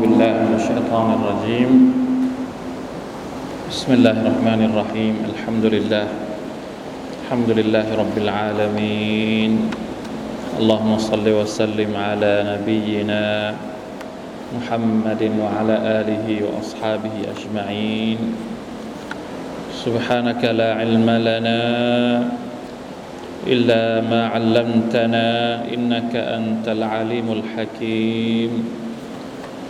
بالله من الشيطان الرجيم. بسم الله الرحمن الرحيم. الحمد لله. الحمد لله رب العالمين. اللهم صل وسلم على نبينا محمد وعلى آله وأصحابه أجمعين. سبحانك لا علم لنا إلا ما علمتنا إنك أنت العليم الحكيم.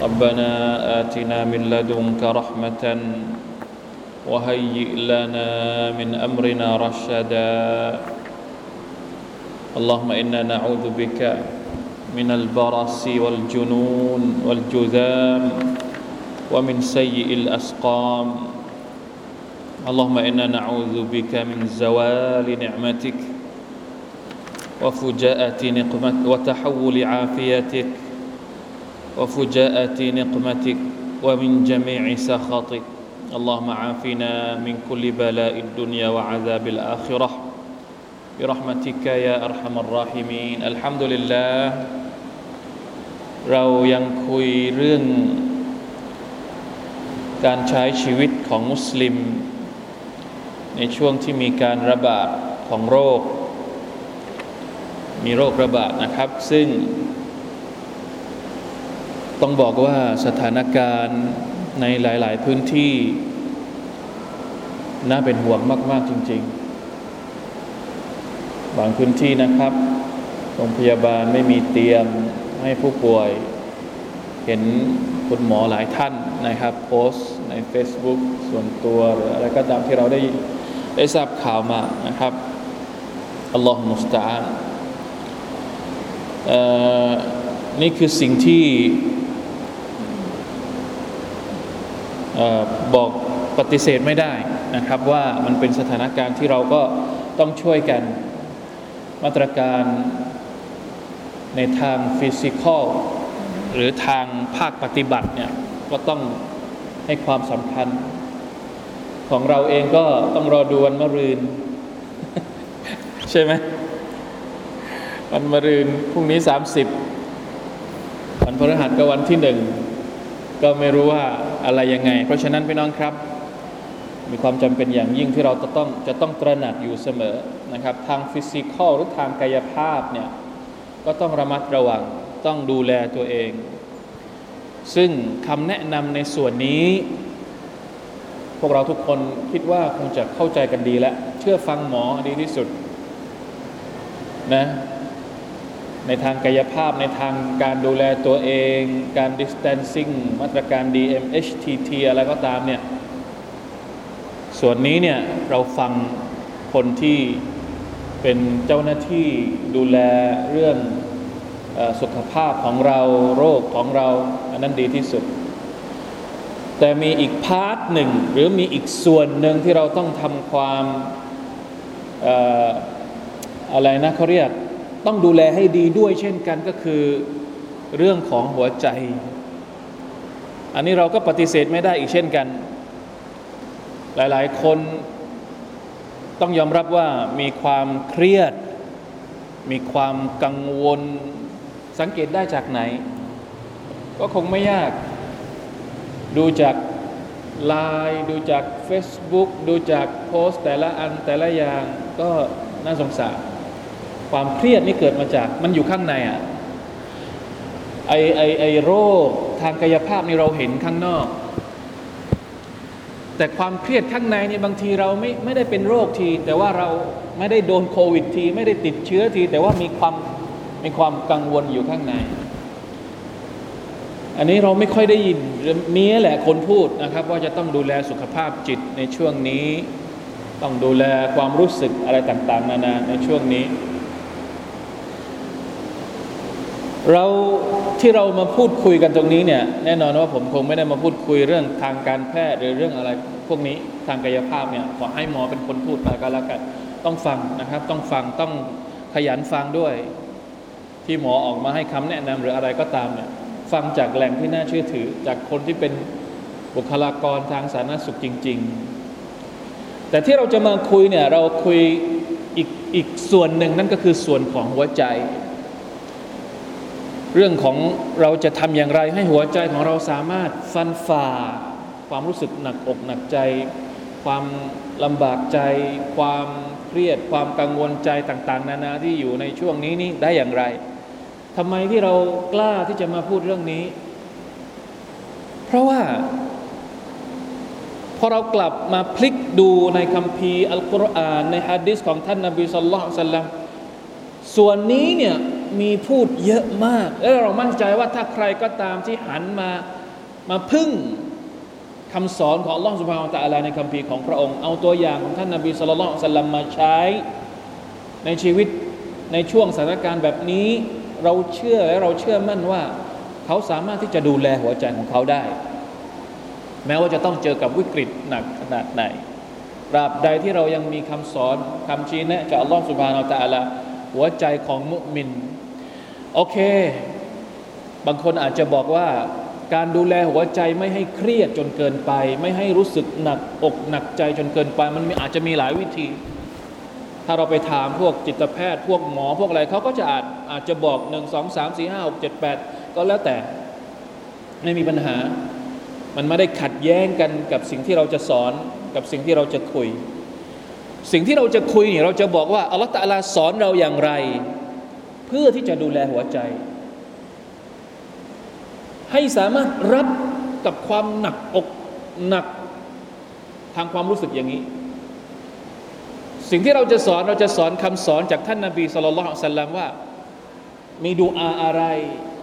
ربنا آتنا من لدنك رحمة وهيئ لنا من أمرنا رشدا. اللهم إنا نعوذ بك من البرص والجنون والجذام ومن سيء الأسقام. اللهم إنا نعوذ بك من زوال نعمتك وفجاءة نقمتك وتحول عافيتك وفجاءة نقمتك ومن جميع سخطك اللهم عافنا من كل بلاء الدنيا وعذاب الآخرة برحمتك يا أرحم الراحمين الحمد لله เรายังคุยเรื่อง การใช้ชีวิตของมุสลิม ในช่วงที่มีการระบาดของโรค มีโรคระบาดนะครับ ซึ่ง ต้องบอกว่าสถานการณ์ในหลาย ๆ พื้นที่ น่าเป็นห่วงมาก ๆ จริง ๆ บางพื้นที่นะครับโรงพยาบาลไม่มีเตียงให้ผู้ป่วย เห็นคุณหมอหลายท่านนะครับ โพสต์ใน Facebook ส่วนตัวหรืออะไรก็ตามที่เราได้ได้ทราบข่าวมานะครับอัลลอฮฺมุสตาานนี่คือสิ่งที่ บอกปฏิเสธไม่ได้นะครับว่ามันเป็นสถานการณ์ที่เราก็ต้องช่วยกันมาตรการในทางฟิสิกอลหรือทางภาคปฏิบัติเนี่ยก็ต้องให้ความสำคัญ ของเราเองก็ต้องรอดูวันมะรืน ใช่ไหมวันมะรืนพรุ่งนี้สามสิบวันพฤหัสก็วันที่หนึ่ง ก็ไม่รู้ว่าอะไรยังไง เพราะฉะนั้นพี่น้องครับ มีความจำเป็นอย่างยิ่งที่เราจะต้องจะต้องตระหนักอยู่เสมอนะครับ ทางฟิสิกอลหรือทางกายภาพเนี่ยก็ต้องระมัดระวังต้องดูแลตัวเอง ซึ่งคำแนะนำในส่วนนี้ พวกเราทุกคนคิดว่าคงจะเข้าใจกันดีแล้ว เชื่อฟังหมอดีที่สุดนะ ในทางกายภาพในทางการดูแลตัวเอง การ distancing มาตรการ DMHTT อะไรก็ตามเนี่ย ส่วนนี้เนี่ยเราฟังคนที่เป็นเจ้าหน้าที่ดูแลเรื่องสุขภาพของเราโรคของเรา อันนั้นดีที่สุด แต่มีอีก part หนึ่ง หรือมีอีกส่วนหนึ่งที่เราต้องทำความอะไรนะเขาเรียก ต้องดูแลให้ดีด้วยเช่นกันก็คือเรื่องของหัวใจ อันนี้เราก็ปฏิเสธไม่ได้อีกเช่นกัน หลายๆ คนต้องยอมรับว่ามีความเครียด มีความกังวล สังเกตได้จากไหน ก็คงไม่ยาก ดูจากไลน์ดูจาก Facebook ดูจากโพสต์แต่ละอันแต่ละอย่างก็น่าสงสาร ความเครียดนี่เกิดมาจากมันอยู่ข้างในอะ่ะไอไอไอโรคทางกายภาพนี่เราเห็นข้างนอก แต่ความเครียดข้างในนี่บางทีเราไม่ไม่ได้เป็นโรคที แต่ว่าเราไม่ได้โดนโควิดที ไม่ได้ติดเชื้อที แต่ว่ามีความมีความกังวลอยู่ข้างใน อันนี้เราไม่ค่อยได้ยินมีแหละคนพูดนะครับ ว่าจะต้องดูแลสุขภาพจิตในช่วงนี้ ต้องดูแลความรู้สึกอะไรต่าง ๆ นานาในช่วงนี้ เราที่เรามาพูดคุยกันตรงนี้เนี่ยแน่นอนว่าผมคงไม่ได้มาพูดคุยเรื่องทางการแพทย์หรือเรื่องอะไรพวกนี้ทางกายภาพเนี่ยขอให้หมอเป็นคนพูดไปก็แล้วกันต้องฟังนะครับ ต้องฟังต้องขยันฟังด้วย ที่หมอออกมาให้คำแนะนำหรืออะไรก็ตามเนี่ยฟังจากแหล่งที่น่าเชื่อถือ จากคนที่เป็นบุคลากรทางสาธารณสุขจริง ๆ แต่ที่เราจะมาคุยเนี่ยเราคุยอีกอีกส่วนหนึ่งนั่นก็คือส่วนของหัวใจ เรื่องของเราจะทำอย่างไรให้หัวใจของเราสามารถฟันฝ่า ความรู้สึกหนักอกหนักใจ ความลำบากใจ ความเครียด ความกังวลใจต่าง ๆ นานาที่อยู่ในช่วงนี้นี่ได้อย่างไรทำไมที่เรากล้าที่จะมาพูดเรื่องนี้ เพราะว่าพอเรากลับมาพลิกดูในคัมภีร์อัลกุรอานในฮะดิษของท่านนาบีสุลต่านส,ส่วนนี้เนี่ย มีพูดเยอะมาก และเรามั่นใจว่าถ้าใครก็ตามที่หันมามาพึ่งคำสอนของอัลลอฮฺสุบฮานตะอัลาในคัมภีร์ของพระองค์ เอาตัวอย่างของท่านนาบีสุลต่านสัลลัมมาใช้ ในชีวิตในช่วงสถานการณ์แบบนี้ เราเชื่อและเราเชื่อมั่นว่า เขาสามารถที่จะดูแลหัวใจของเขาได้ แม้ว่าจะต้องเจอกับวิกฤตหนักขนาดไหนตราบใดที่เรายังมีคำสอนคำชี้แนะจากอัลลอฮฺสุบฮานาอัลตะลาหัวใจของมุมิน โอเค บางคนอาจจะบอกว่าการดูแลหัวใจไม่ให้เครียดจนเกินไป ไม่ให้รู้สึกหนักอกหนักใจจนเกินไป มันอาจจะมีหลายวิธี ถ้าเราไปถามพวกจิตแพทย์ พวกหมอพวกอะไรเขาก็จะอาจอาจจะบอกหนึ่งสองสามสี่ห้าหกเจ็ดแปดก็แล้วแต่ไม่มีปัญหา มันไม่ได้ขัดแย้งกันกับสิ่งที่เราจะสอนกับสิ่งที่เราจะคุย สิ่งที่เราจะคุยเนี่ยเราจะบอกว่าอัลลอฮฺตะลาสอนเราอย่างไร เพื่อที่จะดูแลหัวใจ ให้สามารถรับกับความหนักอกหนักทางความรู้สึกอย่างนี้ สิ่งที่เราจะสอนเราจะสอนคำสอนจากท่านนาบีสุลต่านสัลลัมว่า มีดูอาอะไร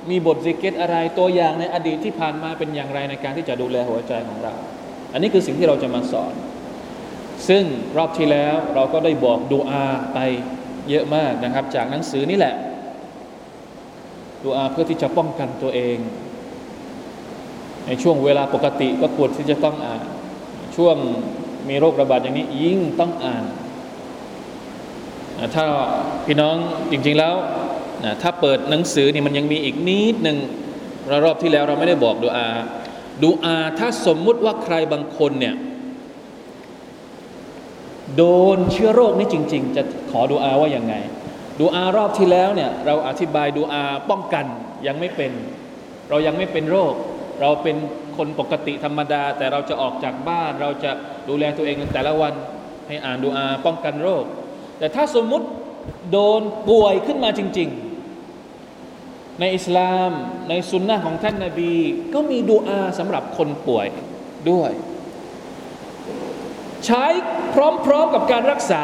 มีบทซิกเกตอะไรตัวอย่างในอดีตที่ผ่านมาเป็นอย่างไรในการที่จะดูแลหัวใจของเรา อันนี้คือสิ่งที่เราจะมาสอน ซึ่งรอบที่แล้วเราก็ได้บอกดูอาไปเยอะมากนะครับ จากหนังสือนี่แหละ ดูอาเพื่อที่จะป้องกันตัวเอง ในช่วงเวลาปกติก็ควรที่จะต้องอ่าน ช่วงมีโรคระบาดอย่างนี้ยิ่งต้องอ่าน ถ้าพี่น้องจริงๆแล้ว ถ้าเปิดหนังสือนี่มันยังมีอีกนิดหนึ่งรอบที่แล้วเราไม่ได้บอกดูอาดูอาถ้าสมมุติว่าใครบางคนเนี่ยโดนเชื้อโรคนี้จริง ๆ จะขอดูอาว่าอย่างไง ดูอารอบที่แล้วเนี่ยเราอธิบายดูอาป้องกันยังไม่เป็น เรายังไม่เป็นโรค เราเป็นคนปกติธรรมดา แต่เราจะออกจากบ้าน เราจะดูแลตัวเองแต่ละวันให้อ่านดูอาป้องกันโรค แต่ถ้าสมมุติโดนป่วยขึ้นมาจริง ๆ ในอิสลามในสุนนะของท่านนาบี ก็มีดูอาสำหรับคนป่วยด้วย ใช้พร้อมๆกับการรักษา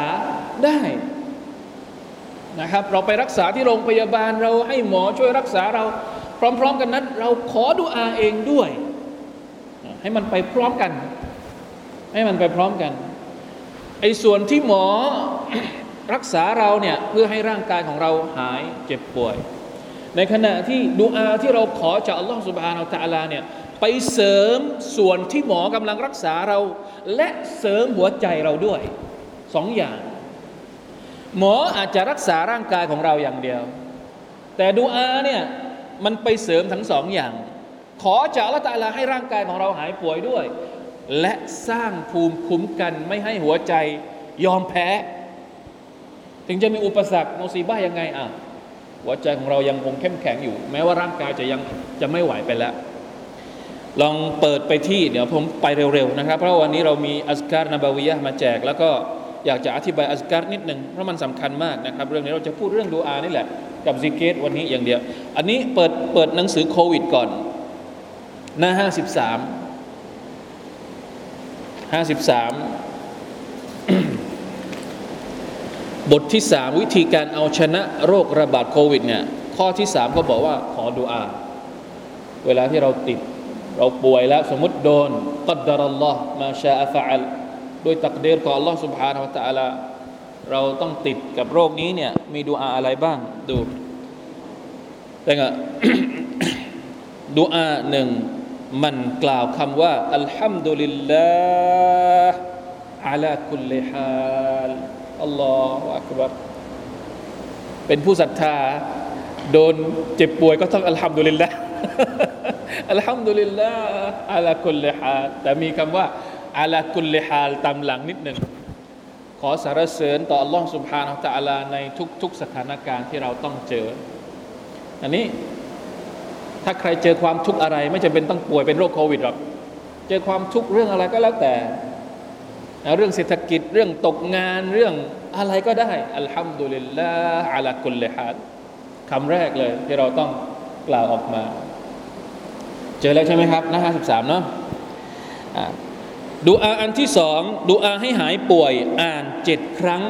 ได้ นะครับ เราไปรักษาที่โรงพยาบาลเราให้หมอช่วยรักษาเรา พร้อม ๆ กันนั้น เราขอดูอาเองด้วย ให้มันไปพร้อมกัน ให้มันไปพร้อมกันไอ้ส่วนที่หมอรักษาเราเนี่ยเพื่อให้ร่างกายของเราหายเจ็บป่วย ในขณะที่ดูอาที่เราขอจากอัลลอฮฺสุบฮานาอัลตะลาเนี่ยไปเสริมส่วนที่หมอกำลังรักษาเรา และเสริมหัวใจเราด้วยสองอย่าง หมออาจจะรักษาร่างกายของเราอย่างเดียว แต่ดูอาเนี่ยมันไปเสริมทั้งสองอย่าง ขอจากอัลลอฮฺตะลาให้ร่างกายของเราหายป่วยด้วย และสร้างภูมิคุ้มกันไม่ให้หัวใจยอมแพ้ ถึงจะมีอุปสรรคโมซีบ้ายังไงอะหัวใจของเรายังคงเข้มแข็งอยู่ แม้ว่าร่างกายจะยังจะไม่ไหวไปแล้ว ลองเปิดไปที่เดี๋ยวผมไปเร็วๆนะครับ เพราะวันนี้เรามีอัสการนบาวิยะมาแจกแล้วก็ อยากจะอธิบายอัสการนิดหนึ่งเพราะมันสำคัญมากนะครับ เรื่องนี้เราจะพูดเรื่องดูอานี่แหละ กับซิกเกตวันนี้อย่างเดียว อันนี้เปิดเปิดหนังสือโควิดก่อนหน้าห้าสิบสามห้าสิบสามบทที่สามวิธีการเอาชนะโรคระบาดโควิดเนี่ยข้อที่สามก็บอกว่าขอดุอา เวลาที่เราติด เราป่วยแล้วสมมติโดนกัดดารัลลอฮ์มาชาอัฟอัล ด้วยตักเดรของ Allah سبحانه และ تعالى เราต้องติดกับโรคนี้เนี่ยมีดูอาอะไรบ้างดู แต่ก็ ดูอาหนึ่งมันกล่าวคำว่า อัลฮัมดุลิลลาห์อาลาคุลิฮาลอัลลอฮฺอักบัรเป็นผู้ศรัทธา โดนเจ็บป่วยก็ต้องอัลฮัมดุลิลละอัลฮัมดุลิลละอัลาคุลิฮาลแต่มีคำว่า อาลากุลเลฮาลตามหลังนิดหนึ่ง ขอสารเสริญต่ออัลลอฮ์สุบฮานาตะอาลาในทุกๆสถานการณ์ที่เราต้องเจอ อันนี้ถ้าใครเจอความทุกข์อะไร ไม่จำเป็นต้องป่วยเป็นโรคโควิดหรอก เจอความทุกข์เรื่องอะไรก็แล้วแต่ เรื่องเศรษฐกิจเรื่องตกงานเรื่องอะไรก็ได้ อัลฮัมดุลิลลาห์อาลากุลเลฮาลคำแรกเลยที่เราต้องกล่าวออกมา เจอแล้วใช่ไหมครับนะาห้าสิบสามเนาะ ดูอาอันที่สองดูอาให้หายป่วยอ่านเจ็ดครั้ง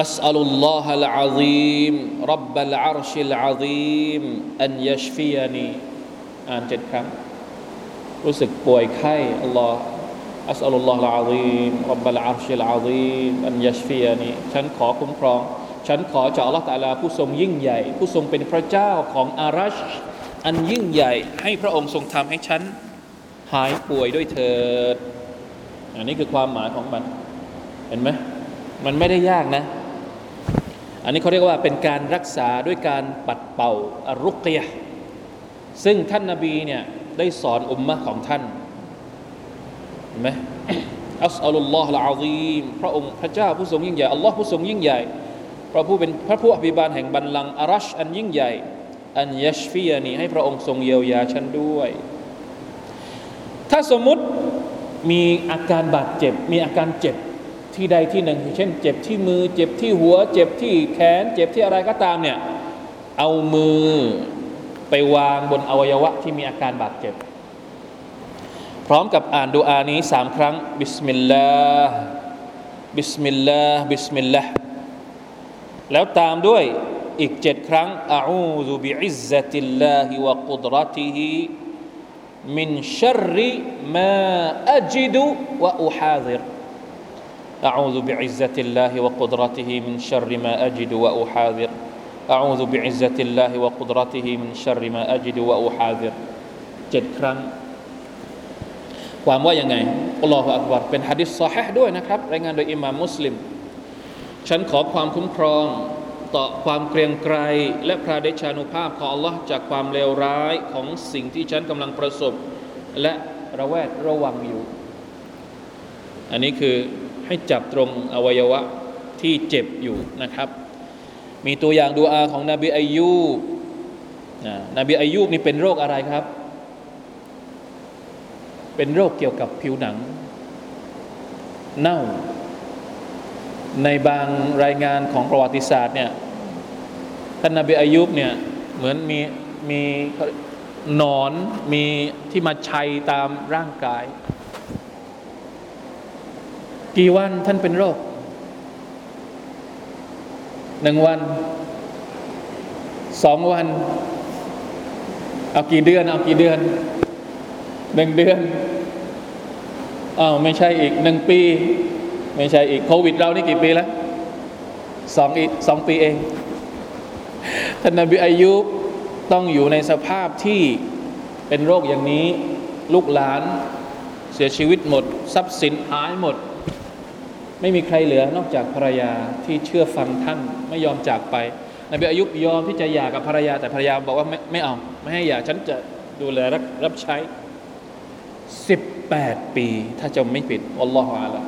อัสอัลลอฮ์ลอาซีมรับบัลอารชิลอาซีมอันยัชฟียนีอ่านเจ็ดครั้ง รู้สึกป่วยไข้อัลลอฮ์อัสอัลลอฮ์ลอาซีมรับบัลอารชิลอาซีมอันยัชฟียนีฉันขอคุ้มครอง ฉันขอจากอัลลอฮ์ตาลาผู้ทรงยิ่งใหญ่ ผู้ทรงเป็นพระเจ้าของอารัช อันยิ่งใหญ่ ให้พระองค์ทรงทำให้ฉัน หายป่วยด้วยเถิด อันนี้คือความหมายของมัน เห็นไหมมันไม่ได้ยากนะ อันนี้เขาเรียกว่าเป็นการรักษาด้วยการปัดเป่าอารุกยะซึ่งท่านนาบีเนี่ยได้สอนอุมมะของท่าน เห็นไหมอัสอัลลอฮ์ละอาซีมพระองค์พระเจ้าผู้ทรงยิ่งใหญ่อัลลอฮ์ผู้ทรงยิ่งใหญ่พระผู้เป็นพระผู้อภิบาลแห่งบัลลังก์อารัชอันยิ่งใหญ่ อันยัชฟียนีให้พระองค์ทรงเยียวยาฉันด้วย ถ้าสมมุติมีอาการบาดเจ็บ มีอาการเจ็บที่ใดที่หนึ่ง เช่น เจ็บที่มือ เจ็บที่หัว เจ็บที่แขน เจ็บที่อะไรก็ตามเนี่ย เอามือไปวางบนอวัยวะที่มีอาการบาดเจ็บ พร้อมกับอ่านดูอานี้สามครั้งبسم الله بسم الله بسم الله แล้วตามด้วยอีกเจ็ดครั้งأعوذ بعزة الله وقدرته มินชัรริมาอัจิดุวะอุฮาซิร أعوذ بعزة الله وقدرته من شر ما أجد وأحاذر أعوذ بعزة الله وقدرته من شر ما أجد وأحاذر เจ็ดครั้ง ความว่ายังไงอัลลอฮฺอักบารเป็นฮะดิษซอฮีด้วยนะครับ รายงานโดยอิมามมุสลิม ฉันขอความคุ้มครอง ต่อความเกรียงไกรและพระเดชานุภาพของอัลลอฮ์จากความเลวร้ายของสิ่งที่ฉันกำลังประสบ และระแวดระวังอยู่ อันนี้คือให้จับตรงอวัยวะที่เจ็บอยู่นะครับ มีตัวอย่างดูอาของนบีอายูบนบีอายูบนี่เป็นโรคอะไรครับ เป็นโรคเกี่ยวกับผิวหนัง เน่า ในบางรายงานของประวัติศาสตร์เนี่ย ท่านนบีอายุบเนี่ยเหมือนมีมีหนอนมีที่มาชัยตามร่างกาย กี่วันท่านเป็นโรคหนึ่งวันสองวัน เอากี่เดือน เอากี่เดือนหนึ่งเดือนอ้าวไม่ใช่อีกหนึ่งปี ไม่ใช่อีกโควิดเรานี่กี่ปีแล้วสองอีสองปีเอง ท่านนบีอายุต้องอยู่ในสภาพที่เป็นโรคอย่างนี้ ลูกหลานเสียชีวิตหมด ทรัพย์สินหายหมด ไม่มีใครเหลือนอกจากภรรยาที่เชื่อฟังท่านไม่ยอมจากไปนบีอายุยอมที่จะหย่ากับภรรยาแต่ภรรยาบอกว่าไม่ไม่เอา ไม่ให้หย่าฉันจะดูแลรับรับใช้สิบแปดปี ถ้าจะไม่ผิดอัลลอฮฺอาละ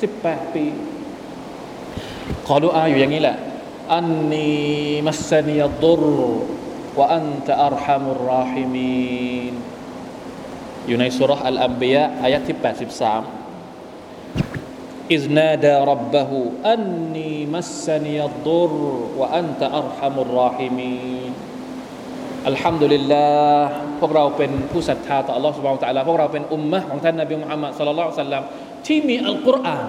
สิบแปดปี ขอดูอาอยู่อย่างนี้แหละ อันนีมัสนียดุรวะอันตะอัรฮัมุรราฮิมีนอยู่ในสุรษอัลอัมบียะอายะที่83 إذ نادى ربه أني مسني الضر وأنت أرحم الراحمين الحمد لله พวกเราเป็นผู้ศรัทธาต่อ Allah سبحانه และ تعالى พวกเราเป็นอุมมะของท่านนบีมุฮัมมัด صلى الله عليه وسلم ที่มีอัลกุรอาน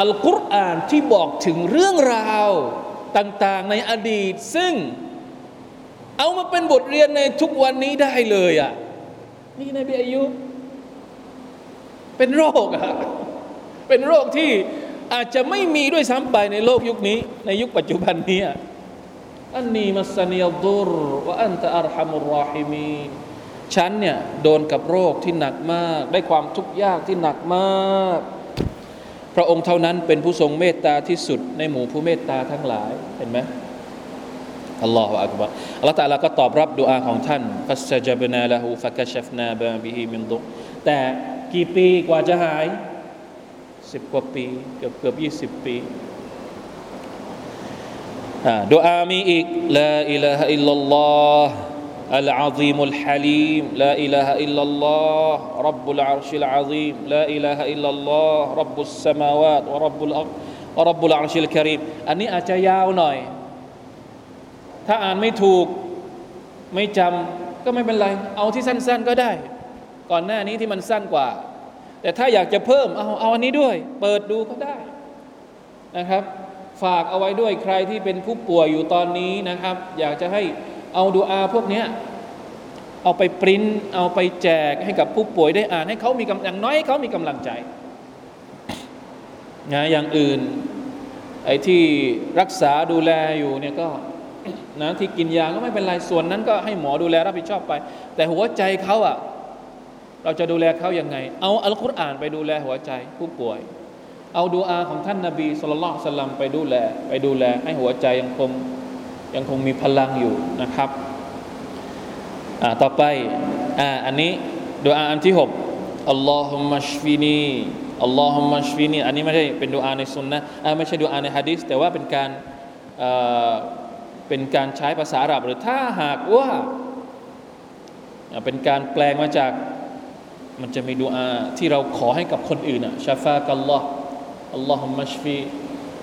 อัลกุรอานที่บอกถึงเรื่องราวต่างๆในอดีต ซึ่งเอามาเป็นบทเรียนในทุกวันนี้ได้เลยอะนี่นบีอายุ เป็นโรคอะเป็นโรคที่อาจจะไม่มีด้วยซ้ำไปในโลกยุคนี้ ในยุคปัจจุบันนี้อันนี้มัสนียดุรวะอันตะอัรฮัมุรราฮิมีฉันเนี่ยโดนกับโรคที่หนักมาก ได้ความทุกข์ยากที่หนักมาก พระองค์เท่านั้นเป็นผู้ทรงเมตตาที่สุดในหมู่ผู้เมตตาทั้งหลายเห็นไหมอัลลอฮฺอักบาอัลลอฮฺตาลาก็ตอบรับดุอาของท่านฟัสจับนาละหูฟักชัฟนาบาบิฮิมินดุแต่กี่ปีกว่าจะหายสิบกว่าปีเกือบเกือบยี่สิบปีดุอามีอีกลาอิลาฮะอิลลัลลอฮ์ العظيم الحليم لا إله إلا الله رب العرش العظيم لا إله إلا الله رب السماوات ورب الأرض ورب العرش الكريم อันนี้อาจจะยาวหน่อย ถ้าอ่านไม่ถูกไม่จำก็ไม่เป็นไร เอาที่สั้นๆก็ได้ ก่อนหน้านี้ที่มันสั้นกว่า แต่ถ้าอยากจะเพิ่มเอาเอาอันนี้ด้วย เปิดดูก็ได้นะครับ ฝากเอาไว้ด้วยใครที่เป็นผู้ป่วยอยู่ตอนนี้นะครับ อยากจะให้ เอาดูอาพวกนี้เอาไปปริ้นเอาไปแจกให้กับผู้ป่วยได้อ่านให้เขามีกำลังน้อยเขามีกำลังใจนะอย่างอื่นไอ้ที่รักษาดูแลอยู่เนี่ยก็นะที่กินยาก็ไม่เป็นไรส่วนนั้นก็ให้หมอดูแลรับผิดชอบไป แต่หัวใจเขาอะเราจะดูแลเขายังไง เอาอัลกุรอานไปดูแลหัวใจผู้ป่วย เอาดูอาของท่านนาบีสุลต่านสลัมไปดูแล ไปดูแลให้หัวใจยังคง ยังคงมีพลังอยู่นะครับอ่าต่อไปอ่าอันนี้ดูอาอันที่หกอัลลอฮุมะชฟินีอัลลอฮุมะชฟินีอันนี้ไม่ใช่เป็นดูอาในสุนนะอ่าไม่ใช่ดูอาในฮะดิษแต่ว่าเป็นการอ่าเป็นการใช้ภาษาอาหรับหรือถ้าหากว่าเป็นการแปลงมาจากมันจะมีดูอาที่เราขอให้กับคนอื่นอะ شفاك الله اللهم اشف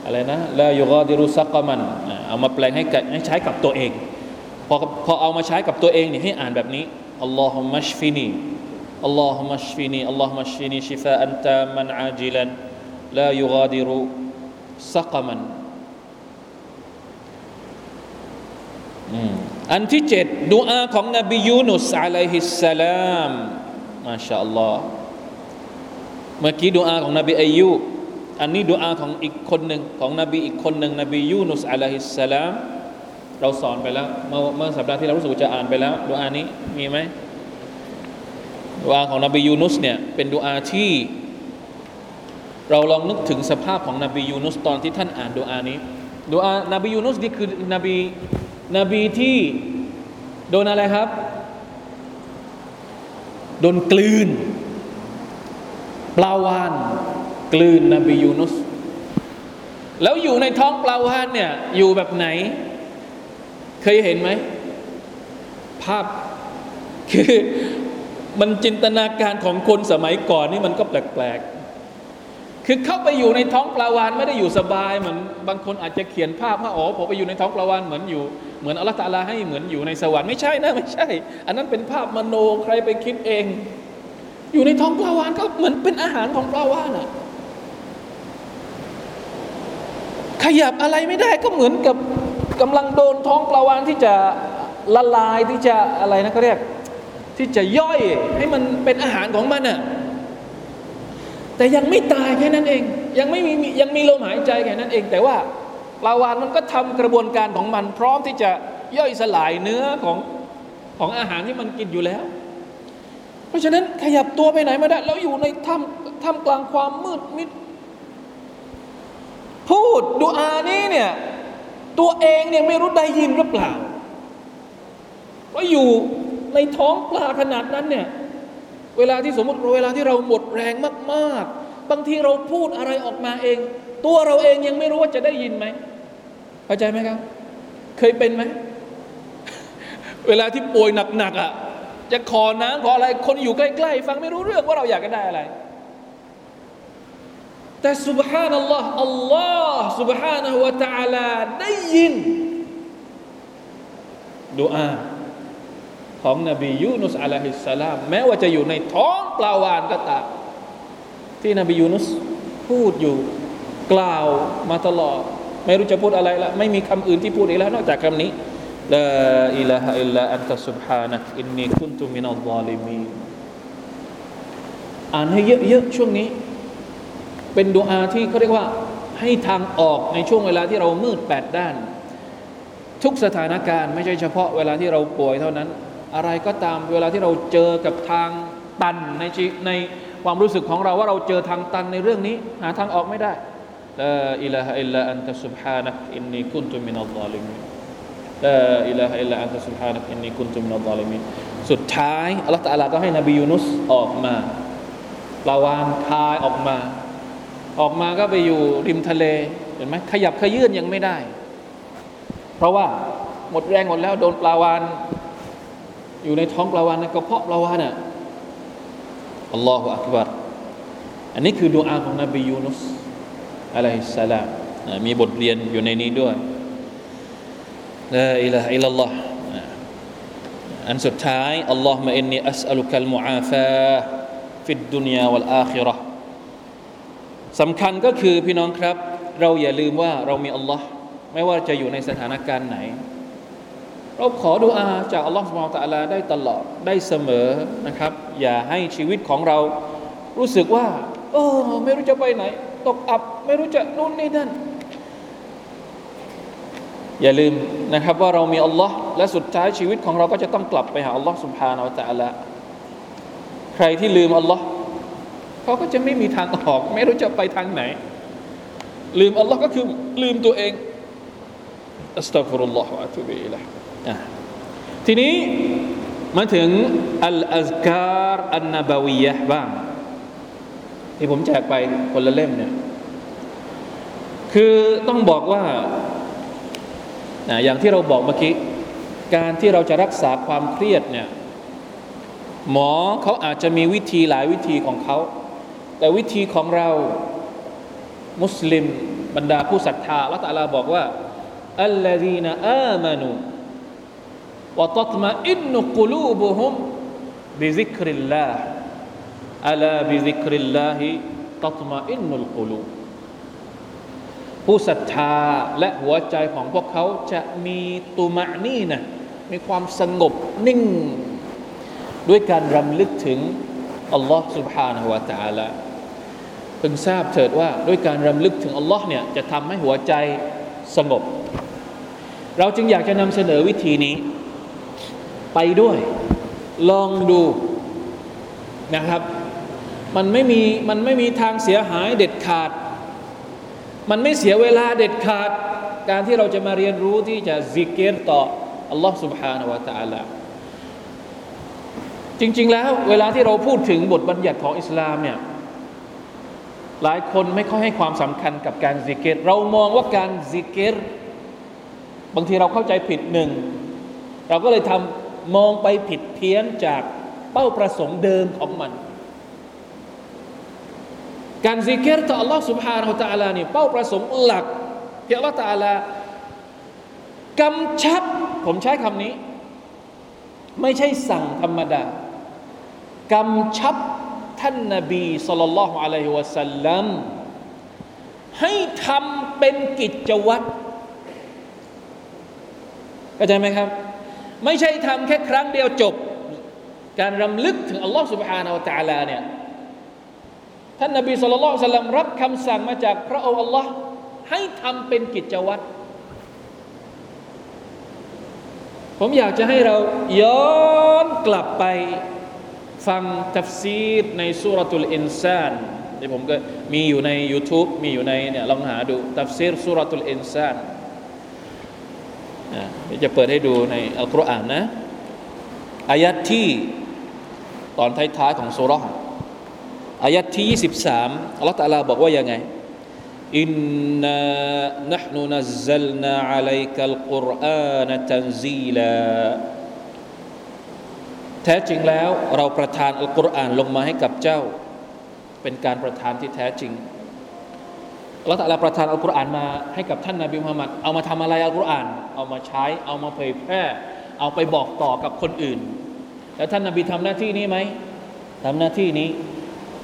อะไรนะلا يغادر سقما เอามาแปลงให้ให้ใช้กับตัวเองพอพอเอามาใช้กับตัวเองเนี่ยให้อ่านแบบนี้اللهم اشفني اللهم اشفني اللهم اشفني شفاء تاما عاجلا لا يغادر سقماอันที่เจ็ดดูอาของนบียูนุสعليه السلام ما شاء الله เมื่อกี้ดูอาของนบีอัยยูบ อันนี้ดูอาของอีกคนหนึ่งของนบีอีกคนหนึ่งนบียูนุสعليه السلام เราสอนไปแล้วเมื่อเมื่อสัปดาห์ที่เรารู้สึกจะอ่านไปแล้วดูอานี้มีไหมดูอาของนบียูนุสเนี่ยเป็นดูอาที่ เราลองนึกถึงสภาพของนบียูนุสตอนที่ท่านอ่านดูอานี้ดูอานบียูนุสนี่คือนบีนบีที่โดนอะไรครับ โดนกลืนปลาวาฬ กลืนนบียูนุส แล้วอยู่ในท้องปลาวาฬเนี่ย อยู่แบบไหน เคยเห็นไหม ภาพคือมันจินตนาการของคนสมัยก่อนนี่มันก็แปลกๆ คือเข้าไปอยู่ในท้องปลาวานไม่ได้อยู่สบายเหมือนบางคนอาจจะเขียนภาพว่าอ๋อผมไปอยู่ในท้องปลาวานเหมือนอยู่เหมือนอัลลอฮฺตาลาให้เหมือนอยู่ในสวรรค์ไม่ใช่นะไม่ใช่ อันนั้นเป็นภาพมโนใครไปคิดเอง อยู่ในท้องปลาวานก็เหมือนเป็นอาหารของปลาวานอะ ขยับอะไรไม่ได้ก็เหมือนกับกำลังโดนท้องปลาวานที่จะละลายที่จะอะไรนะเขาเรียก ที่จะย่อยให้มันเป็นอาหารของมันอะแต่ยังไม่ตายแค่นั้นเอง ยังไม่มียังมีลมหายใจแค่นั้นเอง แต่ว่าปลาวานมันก็ทำกระบวนการของมัน พร้อมที่จะย่อยสลายเนื้อของของอาหารที่มันกินอยู่แล้ว เพราะฉะนั้นขยับตัวไปไหนไม่ได้ แล้วอยู่ในถ้ำถ้ำกลางความมืดมิด พูดดูอานี้เนี่ยตัวเองเนี่ยไม่รู้ได้ยินหรือเปล่าว่าอยู่ในท้องปลาขนาดนั้นเนี่ยเวลาที่สมมติเวลาที่เราหมดแรงมากๆ บางทีเราพูดอะไรออกมาเอง ตัวเราเองยังไม่รู้ว่าจะได้ยินไหมเข้าใจไหมครับ เคยเป็นไหม เวลาที่ป่วยหนักๆอะจะขอน้ำขออะไรคนอยู่ใกล้ ๆ ฟังไม่รู้เรื่องว่าเราอยากจะได้อะไร แต่สุบฮานัลลอฮ์อัลลอฮ์สุบฮานะฮุวาตาลาได้ยินดูอาของนบียูนุสعليه السلام แม้ว่าจะอยู่ในท้องปลาวาฬก็ตามที่นบียูนุสพูดอยู่กล่าวมาตลอด ไม่รู้จะพูดอะไรละไม่มีคำอื่นที่พูดอีกแล้ว นอกจากคำนี้لا إله إلا أنت سبحانك إني كنت من الظالمين อ่านให้เยอะๆช่วงนี้ เป็นดูอาที่เขาเรียกว่าให้ทางออกในช่วงเวลาที่เรามืดแปดด้าน ทุกสถานการณ์ไม่ใช่เฉพาะเวลาที่เราป่วยเท่านั้น อะไรก็ตามเวลาที่เราเจอกับทางตันในชีในความรู้สึกของเราว่าเราเจอทางตันในเรื่องนี้ หาทางออกไม่ได้لا إله إلا أنت سبحانك إني كنت من الظالمين لا إله إلا أنت سبحانك إني كنت من الظالمين สุดท้ายอัลลอฮฺ تعالى ก็ให้นบียูนุสออกมาปลาวานคายออกมา ออกมาก็ไปอยู่ริมทะเลเห็นไหมขยับขยื่นยังไม่ได้ เพราะว่าหมดแรงหมดแล้วโดนปลาวานอยู่ในท้องปลาวานในกระเพาะปลาวานอะอัลลอฮฺอักบารอันนี้คือดูอาของนบียูนุสอะลัยฮิสสลามมีบทเรียนอยู่ในนี้ด้วยลาอิลาฮะอิลลัลลอฮ์อันสุดท้ายอัลลอฮฺมะอินนีอัสอัลุคัลมุอาฟาฟิดดุนยาวัลอาคิเราะห์ สำคัญก็คือพี่น้องครับ เราอย่าลืมว่าเรามีอัลลอฮ์ไม่ว่าจะอยู่ในสถานการณ์ไหน เราขอดุอาจากอัลลอฮ์สุบฮานตะลาได้ตลอดได้เสมอนะครับ อย่าให้ชีวิตของเรารู้สึกว่าเออไม่รู้จะไปไหน ตกอับไม่รู้จะนู่นนี่นั่นอย่าลืมนะครับว่าเรามีอัลลอฮ์และสุดท้ายชีวิตของเราก็จะต้องกลับไปหาอัลลอฮ์สุบฮานาอัลตะอาลาใครที่ลืมอัลลอฮ์ เขาก็จะไม่มีทางออก ไม่รู้จะไปทางไหน ลืมอัลลอฮ์ก็คือลืมตัวเองอัสตัฟุรุลลอฮฺวะตุบิลัยทีนี้มาถึงอัลอัซการอันนบาวียะบ้างที่ผมแจกไปคนละเล่มเนี่ยคือต้องบอกว่าอย่างที่เราบอกเมื่อกี้การที่เราจะรักษาความเครียดเนี่ยหมอเขาอาจจะมีวิธีหลายวิธีของเขา แต่วิธีของเรา มุสลิม บรรดาผู้ศรัทธาละตาลาบอกว่า อัลลอฮีนอามานูวะตัตมาอินนุกุลูบุฮุมบิซิกริลลาห์อัลาบิซิกริลลาฮิตัตมาอินนุลกุลูผู้ศรัทธาและหัวใจของพวกเขาจะมีตุมะนี่นะมีความสงบนิ่ง ด้วยการรำลึกถึงอัลลอฮ์ سبحانه และ تعالى เ พิ่งทราบเถิดว่าด้วยการรำลึกถึงอัลลอฮ์เนี่ยจะทำให้หัวใจสงบ เราจึงอยากจะนำเสนอวิธีนี้ ไปด้วย ลองดูนะครับ มันไม่มีมันไม่มีทางเสียหายเด็ดขาด มันไม่เสียเวลาเด็ดขาด การที่เราจะมาเรียนรู้ที่จะซิกเกตต่ออัลลอฮ์ سبحانه และ تعالى จริง ๆ แล้วเวลาที่เราพูดถึงบทบัญญัติของอิสลามเนี่ย หลายคนไม่ค่อยให้ความสำคัญกับการซิกเกตเรามองว่าการซิกเกตบางทีเราเข้าใจผิดหนึ่ง เราก็เลยทำมองไปผิดเพี้ยนจากเป้าประสงค์เดิมของมัน การซิกเกตต่อ Allah سبحانه และ تعالى นี่เป้าประสงค์หลักที่ Allah تعالى กำชับผมใช้คำนี้ ไม่ใช่สั่งธรรมดากำชับ ท่านนบีสุลต่านละฮ์อะลัยฮิวะสัลลัมให้ทำเป็นกิจวัตรเข้าใจไหมครับ ไม่ใช่ทำแค่ครั้งเดียวจบ การรำลึกถึงอัลลอฮ์ سبحانه และ تعالى เนี่ยท่านนบีสุลต่านละสัลลัมรับคำสั่งมาจากพระองค์อัลลอฮ์ให้ทำเป็นกิจวัตร ผมอยากจะให้เราย้อนกลับไป ฟังตัฟซีดในสุรตุลอินซานที่ผมก็มีอยู่ใน YouTube มีอยู่ในเนี่ยลองหาดูตัฟซีรสุรตุลอินซานนะจะเปิดให้ดูในอัลกุรอานนะอายัดที่ตอนท้ายๆของสุรษอายัดที่ 23อัลลอฮฺตะลาบอกว่ายังไงอินนานะห์นุนัซซัลนาอะลัยกัลกุรอานตันซีลา แท้จริงแล้วเราประทานอัลกุรอานลงมาให้กับเจ้า เป็นการประทานที่แท้จริงเราแต่ละประทานอัลกุรอานมาให้กับท่านนาบีมุฮัมมัดเอามาทำอะไรอัลกุรอาน เอามาใช้ เอามาเผยแพร่ เอาไปบอกต่อกับคนอื่น แล้วท่านนาบีทำหน้าที่นี้ไหมทำหน้าที่นี้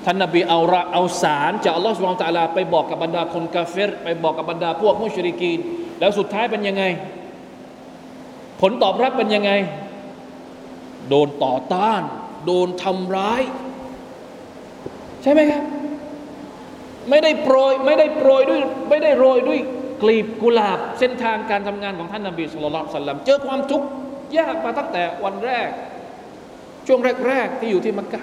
ท่านนาบีเอาระเอาสารจากอัลลอฮฺสุบานตะลาไปบอกกับบรรดาคนกาเฟรไปบอกกับบรรดาพวกมุชริกีน แล้วสุดท้ายเป็นยังไง ผลตอบรับเป็นยังไง โดนต่อต้าน โดนทำร้าย ใช่ไหมครับ ไม่ได้โปรยไม่ได้โปรยด้วยไม่ได้โรยด้วยกลีบกุหลาบเส้นทางการทำงานของท่านนบีสุลต่านสัลลัมเจอความทุกข์ยากมาตั้งแต่วันแรก ช่วงแรก ๆ ที่อยู่ที่มักกะ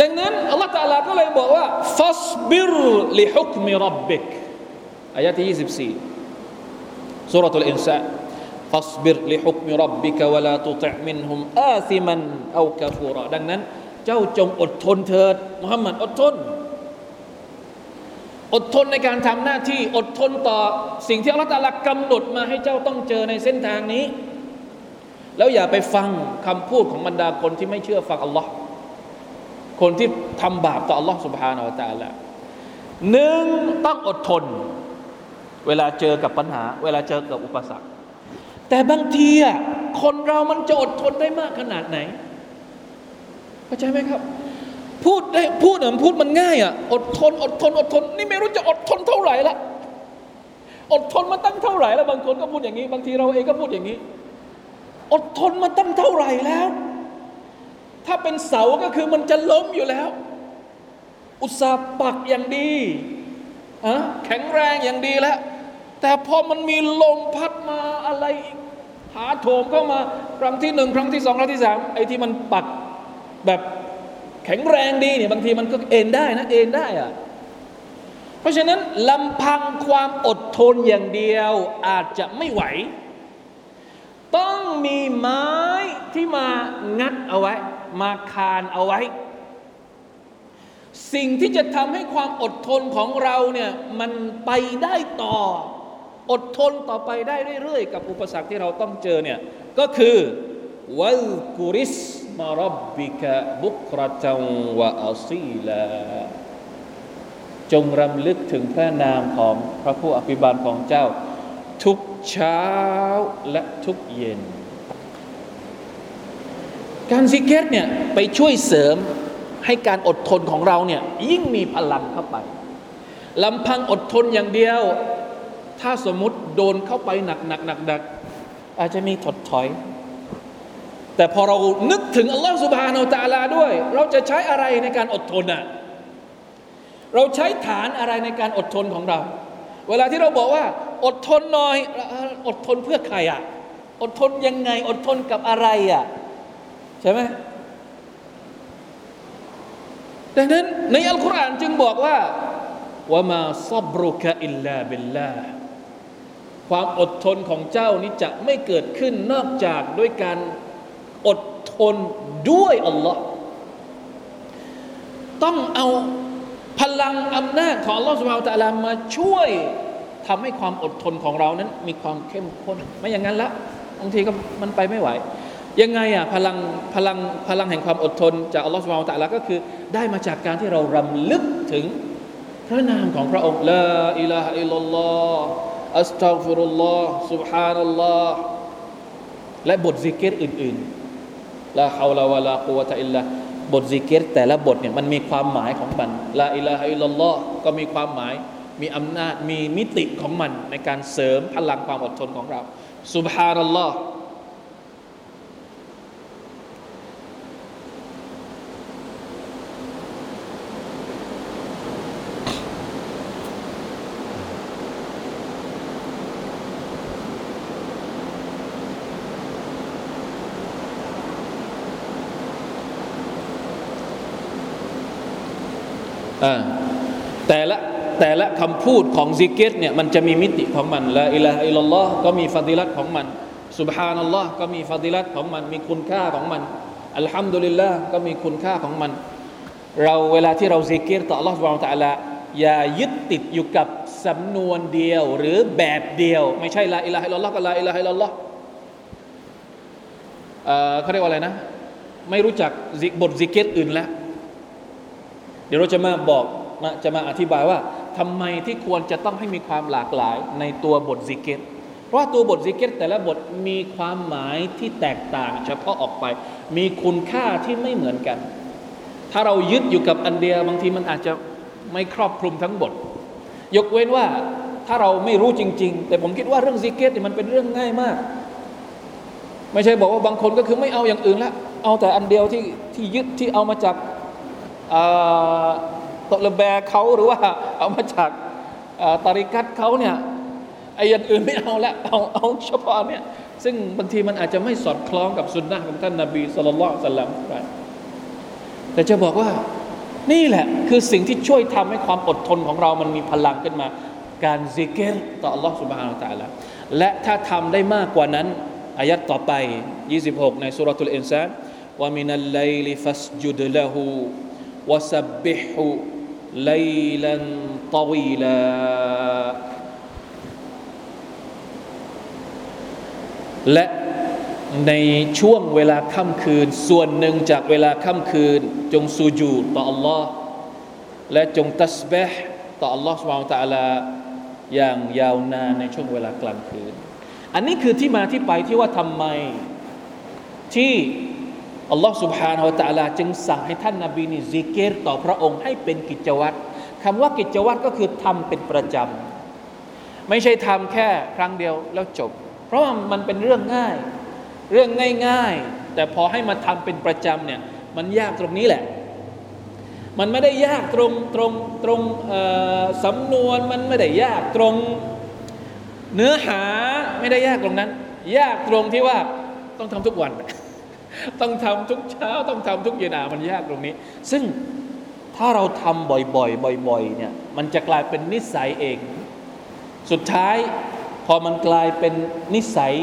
ดังนั้นอัลลอฮฺตาลาก็เลยบอกว่าฟัสบิรลิฮุกมิรับบิกอายะที่ 24สุรทูลอินซา فاصبر لحكم ربك ولا تطع منهم آثما أو كفورا ดังนั้น เจ้าจงอดทนเถิดมุฮัมมัดอดทน อดทนในการทำหน้าที่ อดทนต่อสิ่งที่อัลลอฮฺตาลากำหนดมาให้เจ้าต้องเจอในเส้นทางนี้ แล้วอย่าไปฟังคำพูดของบรรดาคนที่ไม่เชื่อฟังอัลลอฮ์คนที่ทำบาปต่ออัลลอฮ์สุบฮานาอัลตาละหนึ่งต้องอดทน เวลาเจอกับปัญหา เวลาเจอกับอุปสรรค แต่บางทีอะคนเรามันจะอดทนได้มากขนาดไหนเข้าใจไหมครับ พูดได้พูดเนี่ยพูดมันง่ายอะอดทนอดทนอดทน นี่ไม่รู้จะอดทนเท่าไหร่ละอดทนมาตั้งเท่าไหร่แล้วบางคนก็พูดอย่างนี้ บางทีเราเองก็พูดอย่างนี้ อดทนมาตั้งเท่าไหร่แล้ว ถ้าเป็นเสาก็คือมันจะล้มอยู่แล้ว อุตสาห์ปักอย่างดีอะแข็งแรงอย่างดีแล้ว แต่พอมันมีลมพัดมาอะไรหาโถมเข้ามา ครั้งที่หนึ่งครั้งที่สองครั้งที่สามไอ้ที่มันปักแบบแข็งแรงดีเนี่ยบางทีมันก็เอ็นได้นะเอ็นได้อะเพราะฉะนั้นลำพังความอดทนอย่างเดียวอาจจะไม่ไหว ต้องมีไม้ที่มางัดเอาไว้ มาคานเอาไว้ สิ่งที่จะทำให้ความอดทนของเราเนี่ยมันไปได้ต่อ อดทนต่อไปได้เรื่อยๆ กับอุปสรรคที่เราต้องเจอเนี่ยก็คือวัลกุริสมารบบิกะบุครจังวะอัซีลาจงรำลึกถึงพระนามของพระผู้อภิบาลของเจ้า ทุกเช้าและทุกเย็น การซิกเกตเนี่ยไปช่วยเสริมให้การอดทนของเราเนี่ยยิ่งมีพลังเข้าไปลำพังอดทนอย่างเดียว ถ้าสมมติโดนเข้าไปหนักหนักหนักหนักอาจจะมีถดถอย แต่พอเรานึกถึงอัลลอฮฺสุบฮานาอัลตะลาด้วย เราจะใช้อะไรในการอดทนอะเราใช้ฐานอะไรในการอดทนของเรา เวลาที่เราบอกว่า อดทนหน่อย อดทนเพื่อใครอะ อดทนยังไง อดทนกับอะไรอะ ใช่ไหมดังนั้นในอัลกุรอานจึงบอกว่าว่ามาซับรุกะอิลลาบิลลา ความอดทนของเจ้านี้จะไม่เกิดขึ้นนอกจากด้วยการอดทนด้วยอัลลอฮ์ต้องเอาพลังอำนาจของอัลลอฮ์ سبحانه وتعالى มาช่วยทำให้ความอดทนของเรานั้น มีความเข้มข้น ไม่อย่างนั้นละบางทีก็มันไปไม่ไหว ยังไงอะพลังพลังพลังแห่งความอดทน จากอัลลอฮฺ سبحانه وتعالى ก็คือ ได้มาจากการที่เรารำลึกถึงพระนามของพระองค์ لا إله إلا الله أستغفر الله سبحان اللهและบทซิกเกตอื่นๆละฮาวลาวะลากุวะตะอิลลาบทซิกเกตแต่ละบทเนี่ยมันมีความหมายของมัน لا إله إلا الله ก็มีความหมาย มีอำนาจมีมิติของมันในการเสริมพลังความอดทนของเรา سبحان الله แต่ละแต่ละคำพูดของซิกิรเนี่ยมันจะมีมิติของมัน لا إله إلا الله ก็มี فضيلة ของมัน سبحان الله ก็มี فضيلة ของมัน มีคุณค่าของมัน الحمد لله ก็มีคุณค่าของมัน เราเวลาที่เราซิกิรต่ออัลลอฮ์ سبحانه وتعالى อย่ายึดติดอยู่กับสำนวนเดียวหรือแบบเดียว ไม่ใช่ لا إله إلا الله ก็ لا إله إلا الله เขาเรียกว่าอะไรนะ ไม่รู้จักบทซิกิรอื่นแล้ว เดี๋ยวเราจะมาบอกจะมาอธิบายว่าทำไมที่ควรจะต้องให้มีความหลากหลายในตัวบทซิกเกตเพราะตัวบทซิกเกตแต่ละบทมีความหมายที่แตกต่าง เฉพาะออกไป มีคุณค่าที่ไม่เหมือนกัน ถ้าเรายึดอยู่กับอันเดียวบางทีมันอาจจะไม่ครอบคลุมทั้งบท ยกเว้นว่าถ้าเราไม่รู้จริง ๆ แต่ผมคิดว่าเรื่องซิกิรมันเป็นเรื่องง่ายมาก ไม่ใช่บอกว่าบางคนก็คือไม่เอาอย่างอื่นละเอาแต่อันเดียวที่ที่ยึดที่เอามาจาก ตะลแบเขาหรือว่าเอามาจาก ตาริกัตเขาเนี่ยไอ้ยันอื่นไม่เอาละเอาเอาเฉพาะเนี่ยซึ่งบางทีมันอาจจะไม่สอดคล้องกับสุนนะของท่านนาบีสุลต่านสัลลัมแต่จะบอกว่านี่แหละคือสิ่งที่ช่วยทำให้ความอดทนของเรามันมีพลังขึ้นมา การซิกเกตต่อ Allah سبحانه และ تعالى และถ้าทำได้มากกว่านั้นอายัดต่อไป 26 ในสุรทูลอินซานว่ามินัลไลลิฟัสจุดละหู วะซับบิหูไลลันตวีลาและในช่วงเวลาค่ำคืน ส่วนหนึ่งจากเวลาค่ำคืน จงสูญูดต่อ Allah และจงตัสบห์ต่อ Allah سبحانه และ تعالى อย่างยาวนานในช่วงเวลากลางคืน อันนี้คือที่มาที่ไปที่ว่าทำไม ที่ อัลลอฮ์ سبحانه และ تعالى จึงสั่งให้ท่านนาบีนี่ซิกเกตต่อพระองค์ให้เป็นกิจวัตรคำว่ากิจวัตรก็คือทำเป็นประจำไม่ใช่ทำแค่ครั้งเดียวแล้วจบ เพราะว่ามันเป็นเรื่องง่าย เรื่องง่ายๆ แต่พอให้มาทำเป็นประจำเนี่ยมันยากตรงนี้แหละ มันไม่ได้ยากตรงตรงตรงสำนวนมันไม่ได้ยากตรงเนื้อหาไม่ได้ยากตรงนั้น ยากตรงที่ว่าต้องทำทุกวัน ต้องทำทุกเช้า ต้องทำทุกเย็นอะมันยากตรงนี้ ซึ่งถ้าเราทำบ่อยๆบ่อยๆเนี่ยมันจะกลายเป็นนิสัยเอง สุดท้ายพอมันกลายเป็นนิสัย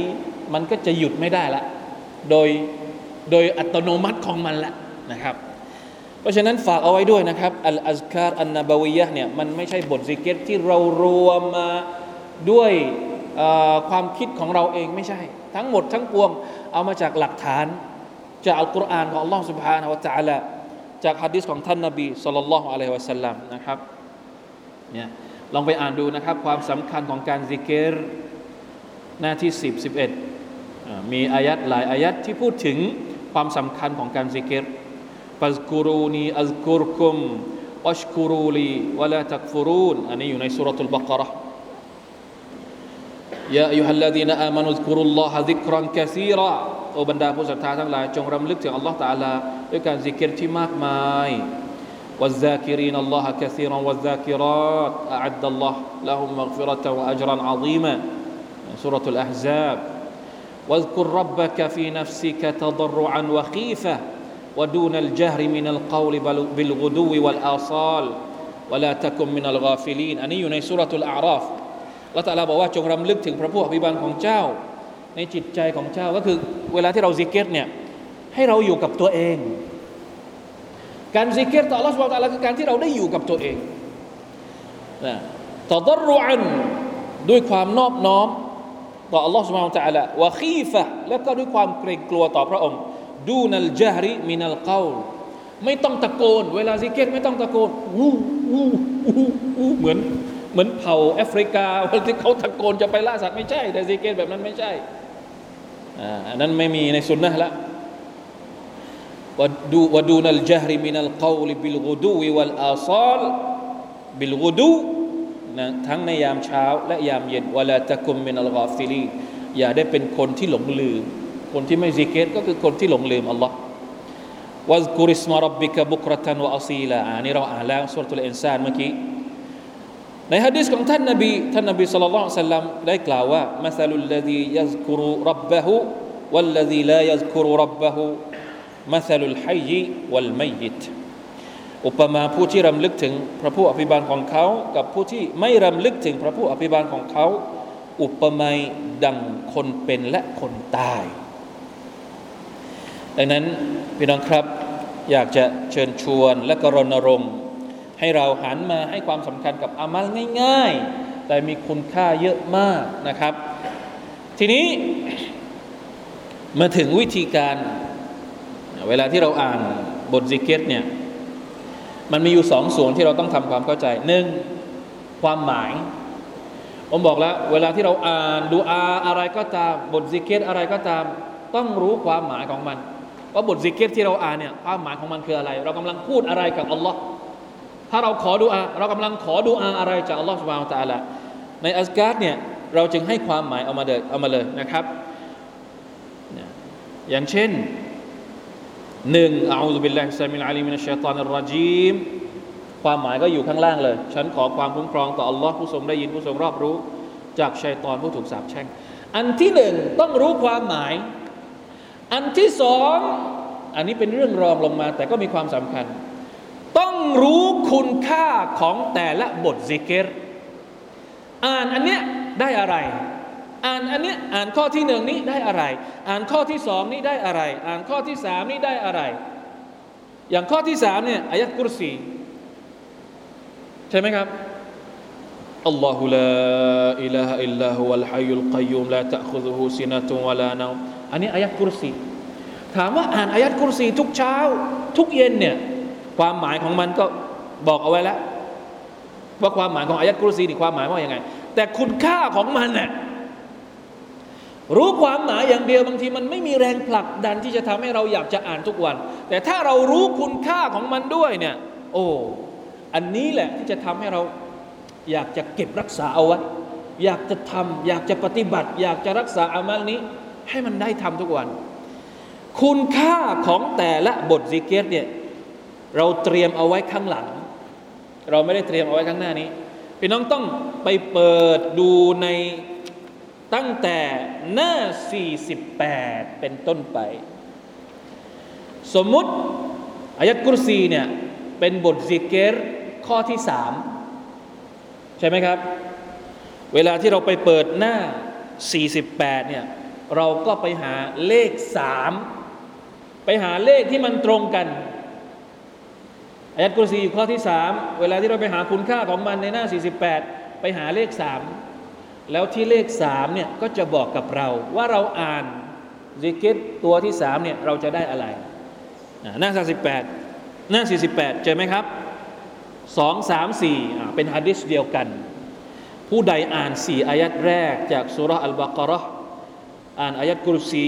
มันก็จะหยุดไม่ได้ละ โดยโดยอัตโนมัติของมันละนะครับ เพราะฉะนั้นฝากเอาไว้ด้วยนะครับอัลอัซคารอันนาบาวียะเนี่ยมันไม่ใช่บทซิกเก็ตที่เรารวมมาด้วยความคิดของเราเองไม่ใช่ ทั้งหมดทั้งปวงเอามาจากหลักฐาน จากอัลกุรอานของ Allah سبحانه และ تعالى จากฮะดิษของท่านนบีสุลต่านละฮ์อะลัยฮิวะสัลลัมนะครับเนี่ยลองไปอ่านดูนะครับ ความสำคัญของการซิกเกตหน้าที่10 11มีอายัดหลายอายัดที่พูดถึงความสำคัญของการซิกเกตฟัซกูรูนีอัซกุรคุมวัชกูรูลีวะลาตักฟุรูนอันนี้อยู่ในสุรทูลบักระ ยาอัยฮัลลดีนอามานุซกุรุลลอฮะซิกรันกะซีรอโอบรรดาผู้ศรัทธาทั้งหลายจงรำลึกถึงอัลลอฮ์ตาลาด้วยการซิกเกตที่มากมาย والذاكرين الله كثيرا والذاكرات أعد الله لهم مغفرة وأجرا عظيما سورة الأحزاب واذكر ربك في نفسك تضرعا وخيفة ودون الجهر من القول بالغدو والآصال ولا تكن من الغافلين อันนี้อยู่ในสุรทูลอาราฟ ละตาลาบอกว่าจงรำลึกถึงพระผู้อภิบาลของเจ้า ในจิตใจของเจ้าก็คือเวลาที่เราซิกเกตเนี่ยให้เราอยู่กับตัวเอง การซิกิรต่ออัลลอฮ์ سبحانه وتعالى คือการที่เราได้อยู่กับตัวเองนะ تضرعا ด้วยความนอบน้อม ต่ออัลลอฮฺ سبحانه وتعالى وخيفة แล้วก็ด้วยความเกรงกลัวต่อพระองค์ ดูนัลจาริมินัลกาวไม่ต้องตะโกน เวลาซิกเกตไม่ต้องตะโกนอู้อู้อู้อู้เหมือน เหมือนเผ่าแอฟริกาวันที่เขาตะโกนจะไปล่าสัตว์ไม่ใช่ แต่ซิกเก็ตแบบนั้นไม่ใช่อันนั้นไม่มีในสุนนะละวดูวดูนัลจาริมินัลกาลบิลกุดูวัลอาซาลบิลกุดูนะทั้งในยามเช้า และยามเย็นولا تكن من الغافلين อย่าได้เป็นคนที่หลงลืม คนที่ไม่ซิกเก็ตก็คือคนที่หลงลืมอัลลอฮ์ واذكر اسم ربك بكرة وأصيلا อันนี้เราอ่านแล้ว سورة الإنسان เมื่อกี้ ในฮะดิษของท่านนบีท่านนบี صلى الله عليه وسلم ได้กล่าวว่า مثل الذي يذكر ربهวัลลดีลายัซกุรุรับบะฮุมัสลุลฮัยวัลมัยิตอุปมาผู้ที่รำลึกถึงพระผู้อภิบาลของเขา กับผู้ที่ไม่รำลึกถึงพระผู้อภิบาลของเขา อุปมาดังคนเป็นและคนตาย ดังนั้นพี่น้องครับอยากจะเชิญชวนและกรณรงค์ ให้เราหันมาให้ความสำคัญกับอามัลง่าย ๆ แต่มีคุณค่าเยอะมากนะครับ ทีนี้มาถึงวิธีการ เวลาที่เราอ่านบทซิกเก็ตเนี่ยมันมีอยู่สองส่วนที่เราต้องทำความเข้าใจหนึ่งความหมายผมบอกแล้ว เวลาที่เราอ่านดูอาอะไรก็ตามบทซิกเก็ตอะไรก็ตาม ต้องรู้ความหมายของมันว่าบทซิกเก็ตที่เราอ่านเนี่ยความหมายของมันคืออะไร เรากำลังพูดอะไรกับอัลลอฮ์ ถ้าเราขอดูอาเรากำลังขอดูอาอะไรจากอัลลอฮ์ سبحانه وتعالىใน أذكار เนี่ยเราจึงให้ความหมายเอามาเดเอามาเลยนะครับ อย่างเช่นหนึ่ง أعوذ بالله السميع العليم من الشيطان الرجيم ความหมายก็อยู่ข้างล่างเลย ฉันขอความคุ้มครองต่ออัลลอฮ์ผู้ทรงได้ยินผู้ทรงรอบรู้ จากชัยตอนผู้ถูกสาปแช่ง อันที่หนึ่งต้องรู้ความหมาย อันที่สองอันนี้เป็นเรื่องรองลงมา แต่ก็มีความสำคัญ ต้องรู้คุณค่าของแต่ละบทซิกเกตอ่านอันเนี้ยได้อะไร อ่านอันเนี้ยอ่านข้อที่หนึ่งนี้ได้อะไร อ่านข้อที่สองนี้ได้อะไร อ่านข้อที่สามนี้ได้อะไร อย่างข้อที่สามเนี่ยอายัดกุรซีใช่ไหมครับอัลลอฮุลาอิลาฮะอิลลาฮุวัลฮัยยุลกัยยุมลาตะคุซุฮูซินะตุวะลานาอันนี้อายัดกุรซีถามว่าอ่านอายัดกุรซีทุกเช้า ทุกเย็นเนี่ย ความหมายของมันก็บอกเอาไว้แล้ว ว่าความหมายของอายัดกุรซีนี่ความหมายว่าอย่างไง แต่คุณค่าของมันเนี่ยรู้ความหมายอย่างเดียวบางทีมันไม่มีแรงผลักดันที่จะทำให้เราอยากจะอ่านทุกวัน แต่ถ้าเรารู้คุณค่าของมันด้วยเนี่ยโอ้อันนี้แหละที่จะทำให้เราอยากจะเก็บรักษาเอาไว้อยากจะทำอยากจะปฏิบัติ อยากจะรักษาอามัลนี้ ให้มันได้ทำทุกวัน คุณค่าของแต่ละบทซิกเกตเนี่ย เราเตรียมเอาไว้ข้างหลัง เราไม่ได้เตรียมเอาไว้ข้างหน้านี้ พี่น้องต้องไปเปิดดูในตั้งแต่หน้า 48 เป็นต้นไป สมมุติอายัดกุรซีเนี่ยเป็นบทซิกเกตข้อที่สามใช่ไหมครับ เวลาที่เราไปเปิดหน้า 48 เนี่ยเราก็ไปหาเลขสามไปหาเลขที่มันตรงกัน อายัดกุรซีอยู่ข้อที่สามเวลาที่เราไปหาคุณค่าของมันในหน้า 48 ไปหาเลขสามแล้วที่เลขสามเนี่ยก็จะบอกกับเรา ว่าเราอ่านซิกเกตตัวที่สามเนี่ยเราจะได้อะไรหน้า 38 หน้า 48 เจอไหมครับสองสามสี่เป็นฮะดิษเดียวกัน ผู้ใดอ่านสี่อายัดแรกจากสุรอัลบากรห์อ่านอายัดกุรซี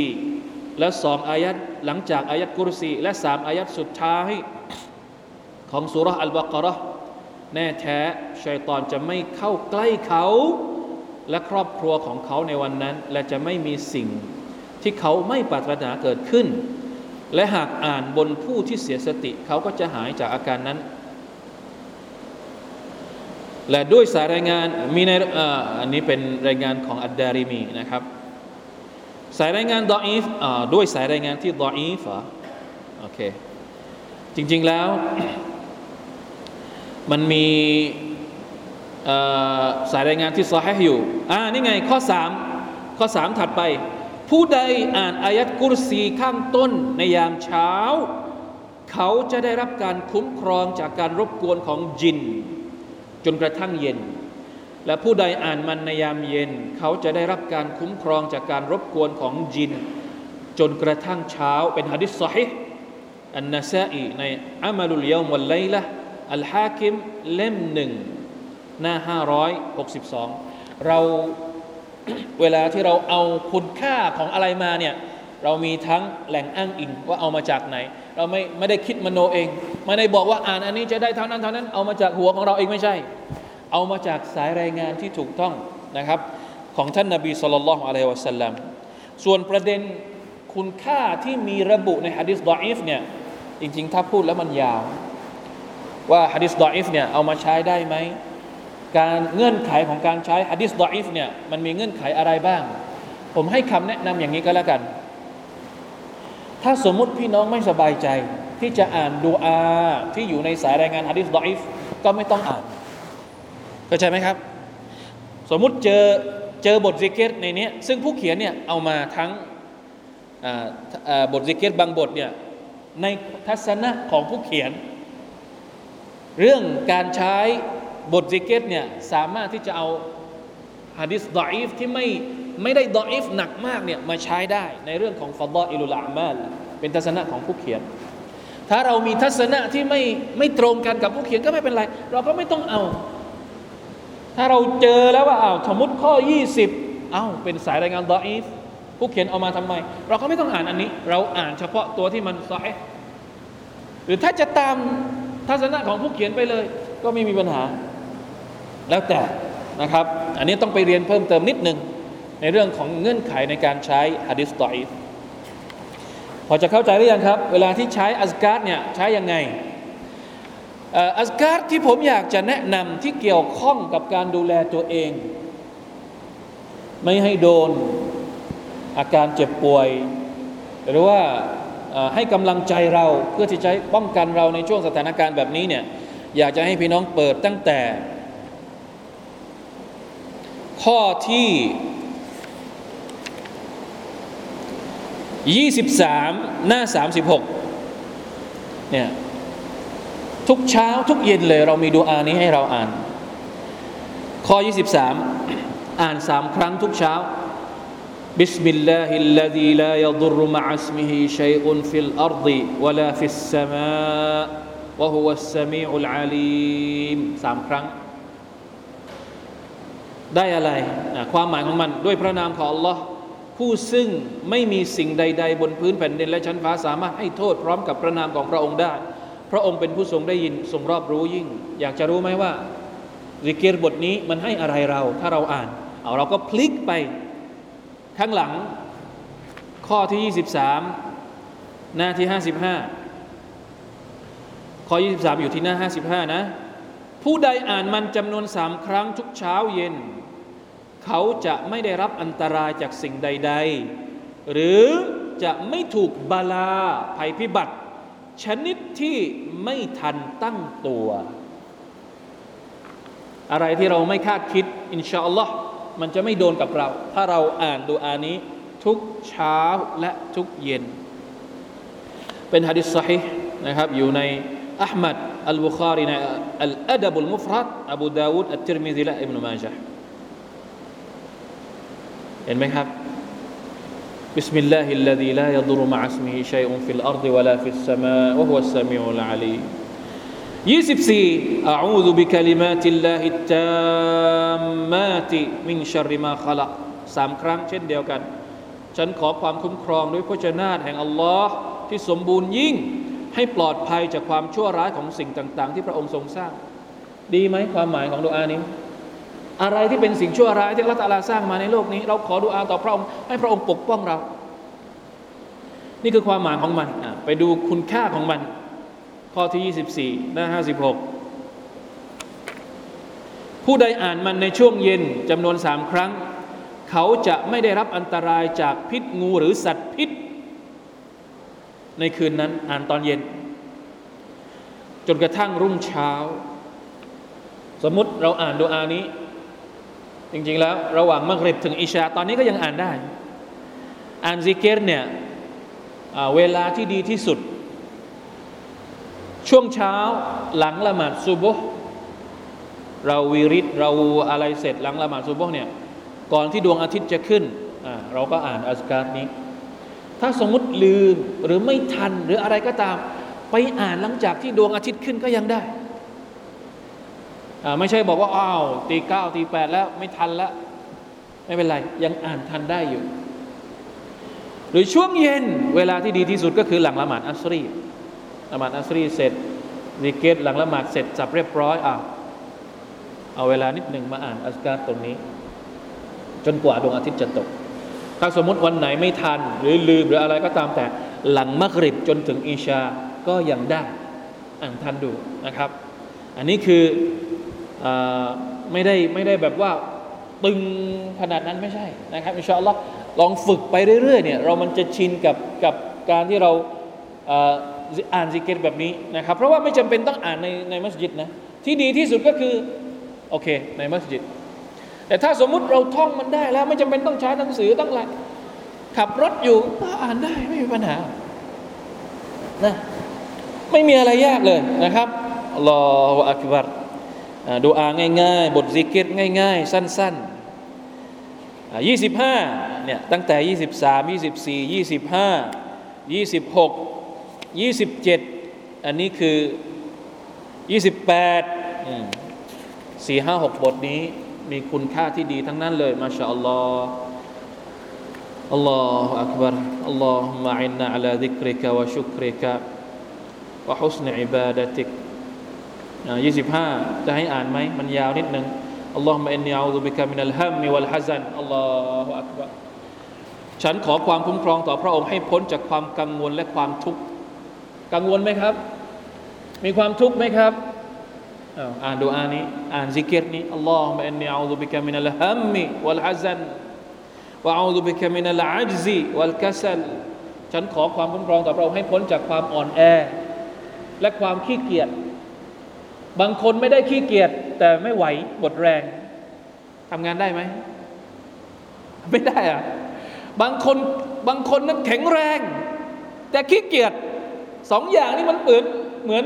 และสองอายัดหลังจากอายัดกุรซี และสามอายัดสุดท้าย ของสุรอัลบากรห์แน่แท้ชัยตอนจะไม่เข้าใกล้เขา และครอบครัวของเขาในวันนั้น และจะไม่มีสิ่งที่เขาไม่ปรารถนาเกิดขึ้น และหากอ่านบนผู้ที่เสียสติ เขาก็จะหายจากอาการนั้น และด้วยสายรายงานมีในอันนี้เป็นรายงานของอัดดาริมีนะครับ สายรายงานดออีฟด้วยสายรายงานที่ดออีฟโอเคจริงๆแล้ว มันมีสายรายงานที่ซอฮอยู่ อ่า นี่ไง ข้อสามข้อสามถัดไป ผู้ใดอ่านอายัดกุรซีข้างต้นในยามเช้า เขาจะได้รับการคุ้มครองจากการรบกวนของจิน จนกระทั่งเย็น และผู้ใดอ่านมันในยามเย็น เขาจะได้รับการคุ้มครองจากการรบกวนของจิน จนกระทั่งเช้าเป็นฮะดิษสฮิอันนาซาอีในอามาลุลยามวัลไลละ อัลฮาคิมเล่มหนึ่งหน้า 562 เราเวลาที่เราเอาคุณค่าของอะไรมาเนี่ยเรามีทั้งแหล่งอ้างอิงว่าเอามาจากไหน เราไม่ไม่ได้คิดมโนเอง ไม่ได้บอกว่าอ่านอันนี้จะได้เท่านั้นเท่านั้นเอามาจากหัวของเราเองไม่ใช่ เอามาจากสายรายงานที่ถูกต้องนะครับ ของท่านนาบีสุลต่านละอะลัยวะสัลลัมส่วนประเด็นคุณค่าที่มีระบุในฮะดิษดออิฟเนี่ยจริงๆ ถ้าพูดแล้วมันยาว ว่าฮะดิษ ضعيف เนี่ยเอามาใช้ได้ไหมการเงื่อนไขของการใช้ฮะดิษ ضعيف เนี่ยมันมีเงื่อนไขอะไรบ้าง ผมให้คำแนะนำอย่างนี้ก็แล้วกัน ถ้าสมมุติพี่น้องไม่สบายใจ ที่จะอ่านดูอาที่อยู่ในสายรายงานฮะดิษ ضعيف ก็ไม่ต้องอ่านเข้าใจไหมครับ สมมุติเจอเจอบทซิกิรในนี้ซึ่งผู้เขียนเนี่ยเอามาทั้งบทซิกเกตบางบทเนี่ยในทัศนะของผู้เขียน เรื่องการใช้บทซิกเกตเนี่ยสามารถที่จะเอาฮะดิษดออิฟที่ไม่ไม่ได้ดออิฟหนักมากเนี่ยมาใช้ได้ในเรื่องของฟาดออิลุลามาลเป็นทัศนะของผู้เขียน ถ้าเรามีทัศนะที่ไม่ไม่ตรงกันกับผู้เขียนก็ไม่เป็นไร เราก็ไม่ต้องเอา ถ้าเราเจอแล้วว่าอ้าวสมมติข้อ 20อ้าเป็นสายรายงานดออิฟผู้เขียนเอามาทำไม เราก็ไม่ต้องอ่านอันนี้ เราอ่านเฉพาะตัวที่มันซอเฮียะห์หรือถ้าจะตาม ทัศนะของผู้เขียนไปเลย ก็ไม่มีปัญหา แล้วแต่นะครับ อันนี้ต้องไปเรียนเพิ่มเติมนิดนึง ในเรื่องของเงื่อนไขในการใช้ฮะดิษดออีฟพอจะเข้าใจหรือยังครับ เวลาที่ใช้อัซการ์ดเนี่ยใช้ยังไงอัสการที่ผมอยากจะแนะนำที่เกี่ยวข้องกับการดูแลตัวเอง ไม่ให้โดนอาการเจ็บป่วย หรือว่า ให้กำลังใจเราเพื่อที่จะป้องกันเราในช่วงสถานการณ์แบบนี้เนี่ยอยากจะให้พี่น้องเปิดตั้งแต่ ข้อที่ 23 หน้า 36เนี่ยทุกเช้าทุกเย็นเลยเรามีดูอานี้ให้เราอ่าน ข้อ 23 อ่านสามครั้งทุกเช้า بسم الله الذي لا يضر مع اسمه شيء في الأرض ولا في السماء وهو السميع العليم สามครั้ง ได้อะไรนะความหมายของมันด้วยพระนามของ Allah ผู้ซึ่งไม่มีสิ่งใด ๆ บนพื้นแผ่นดินและชั้นฟ้าสามารถให้โทษพร้อมกับพระนามของพระองค์ได้ พระองค์เป็นผู้ทรงได้ยินทรงรอบรู้ยิ่ง อยากจะรู้ไหมว่าริเกรบทนี้มันให้อะไรเรา ถ้าเราอ่าน เอาเราก็พลิกไป ข้างหลัง ข้อที่ 23 หน้าที่ 55 ข้อ 23 อยู่ที่หน้า 55 นะ ผู้ใดอ่านมันจำนวนสามครั้งทุกเช้าเย็น เขาจะไม่ได้รับอันตรายจากสิ่งใด ๆ หรือจะไม่ถูกบาลาภัยพิบัติ ชนิดที่ไม่ทันตั้งตัว อะไรที่เราไม่คาดคิด อินชาอัลลอฮ์ มันจะไม่โดนกับเรา ถ้าเราอ่านดูอานี้ ทุกเช้าและทุกเย็น เป็นฮะดิษสฮินะครับ อยู่ในอัลมัดอัลบุคารีในอัลอัดบุลมุฟรัดอบูดาวูดอัลติรมิซิและอิบนุมาจห์เห็นไหมครับ بسم الله الذي لا يضر مع اسمه شيء في الأرض ولا في السماء وهو السميع العليم 24อาอูซุบิคลิมาติลลาฮิตตามมาติมินชาริมาขลักสามครั้งเช่นเดียวกัน ฉันขอความคุ้มครองด้วยพระเจ้านาแห่งอัลลอฮ์ที่สมบูรณ์ยิ่ง ให้ปลอดภัยจากความชั่วร้ายของสิ่งต่าง ๆ ที่พระองค์ทรงสร้าง ดีไหมความหมายของดุอานี้ อะไรที่เป็นสิ่งชั่วร้ายที่อัลลอฮฺสร้างมาในโลกนี้ เราขอดุอาต่อพระองค์ให้พระองค์ปกป้องเรา นี่คือความหมายของมัน ไปดูคุณค่าของมัน ข้อที่ 24 หน้า 56 ผู้ใดอ่านมันในช่วงเย็นจำนวนสามครั้ง เขาจะไม่ได้รับอันตรายจากพิษงูหรือสัตว์พิษ ในคืนนั้นอ่านตอนเย็น จนกระทั่งรุ่งเช้า สมมติเราอ่านดูอานี้ จริงๆแล้วระหว่างมักริบถึงอิชา ตอนนี้ก็ยังอ่านได้ อ่านซิกเกตเนี่ยเวลาที่ดีที่สุด ช่วงเช้าหลังละหมาดซุบฮ์เราวิริตเราอะไรเสร็จหลังละหมาดซุบฮ์เนี่ยก่อนที่ดวงอาทิตย์จะขึ้นเราก็อ่านอัสการนี้ ถ้าสมมติลืมหรือไม่ทันหรืออะไรก็ตาม ไปอ่านหลังจากที่ดวงอาทิตย์ขึ้นก็ยังได้ ไม่ใช่บอกว่าอ้าวตีเก้าตีแปดแล้วไม่ทันแล้ว ไม่เป็นไร ยังอ่านทันได้อยู่ หรือช่วงเย็นเวลาที่ดีที่สุดก็คือหลังละหมาดอัสรี ละหมาดอัสรีเสร็จริเกตหลังละหมาดเสร็จสับเรียบร้อยอะเอาเวลานิดหนึ่งมาอ่านอัสการตรงนี้ จนกว่าดวงอาทิตย์จะตก ถ้าสมมติวันไหนไม่ทัน หรือลืมหรืออะไรก็ตามแต่หลังมักริบจนถึงอิชาก็ยังได้อ่านทันดูนะครับ อันนี้คืออไม่ได้ไม่ได้แบบว่าตึงขนาดนั้นไม่ใช่นะครับอินชาอัลลอฮ์ลองฝึกไปเรื่อยๆเนี่ยเรามันจะชินกับกับการที่เรา อ่านซิกเกตแบบนี้นะครับ เพราะว่าไม่จำเป็นต้องอ่านในในมัสยิดนะที่ดีที่สุดก็คือโอเคในมัสยิด แต่ถ้าสมมุติเราท่องมันได้แล้ว ไม่จำเป็นต้องใช้หนังสือต้องอะไรขับรถอยู่ก็อ่านได้ไม่มีปัญหานะไม่มีอะไรยากเลยนะครับอัลลออักบัรดูอาง่าย ๆ บทซิกเกตง่าย ๆ สั้นๆยี่สิบห้าเนี่ยตั้งแต่ยี่สิบสาม ยี่สิบเจ็ดอันนี้คือยี่สิบแปดสี่ห้าหกบทนี้มีคุณค่าที่ดีทั้งนั้นเลยما شاء الله الله أكبر اللهم أعنا على ذكرك وشكرك وحسن عبادتكยี่สิบห้าจะให้อ่านไหมมันยาวนิดนึงاللهم إني أعوذ بك من الهم والحزن الله أكبرฉันขอความคุ้มครองต่อพระองค์ให้พ้นจากความกังวลและความทุกข์ กังวลไหมครับ มีความทุกข์ไหมครับอ่านดูอานี้อ่านซิกิรนี้اللهم إني أعوذ بك من الهم والحزن وأعوذ بك من العجز والكسلฉันขอความคุ้มครองต่อเราให้พ้นจากความอ่อนแอ และความขี้เกียจบางคนไม่ได้ขี้เกียจแต่ไม่ไหวหมดแรงทำงานได้ไหมไม่ได้อะบางคนบางคนนั้นแข็งแรง แต่ขี้เกียจ สองอย่างนี้มันเปิดเหมือน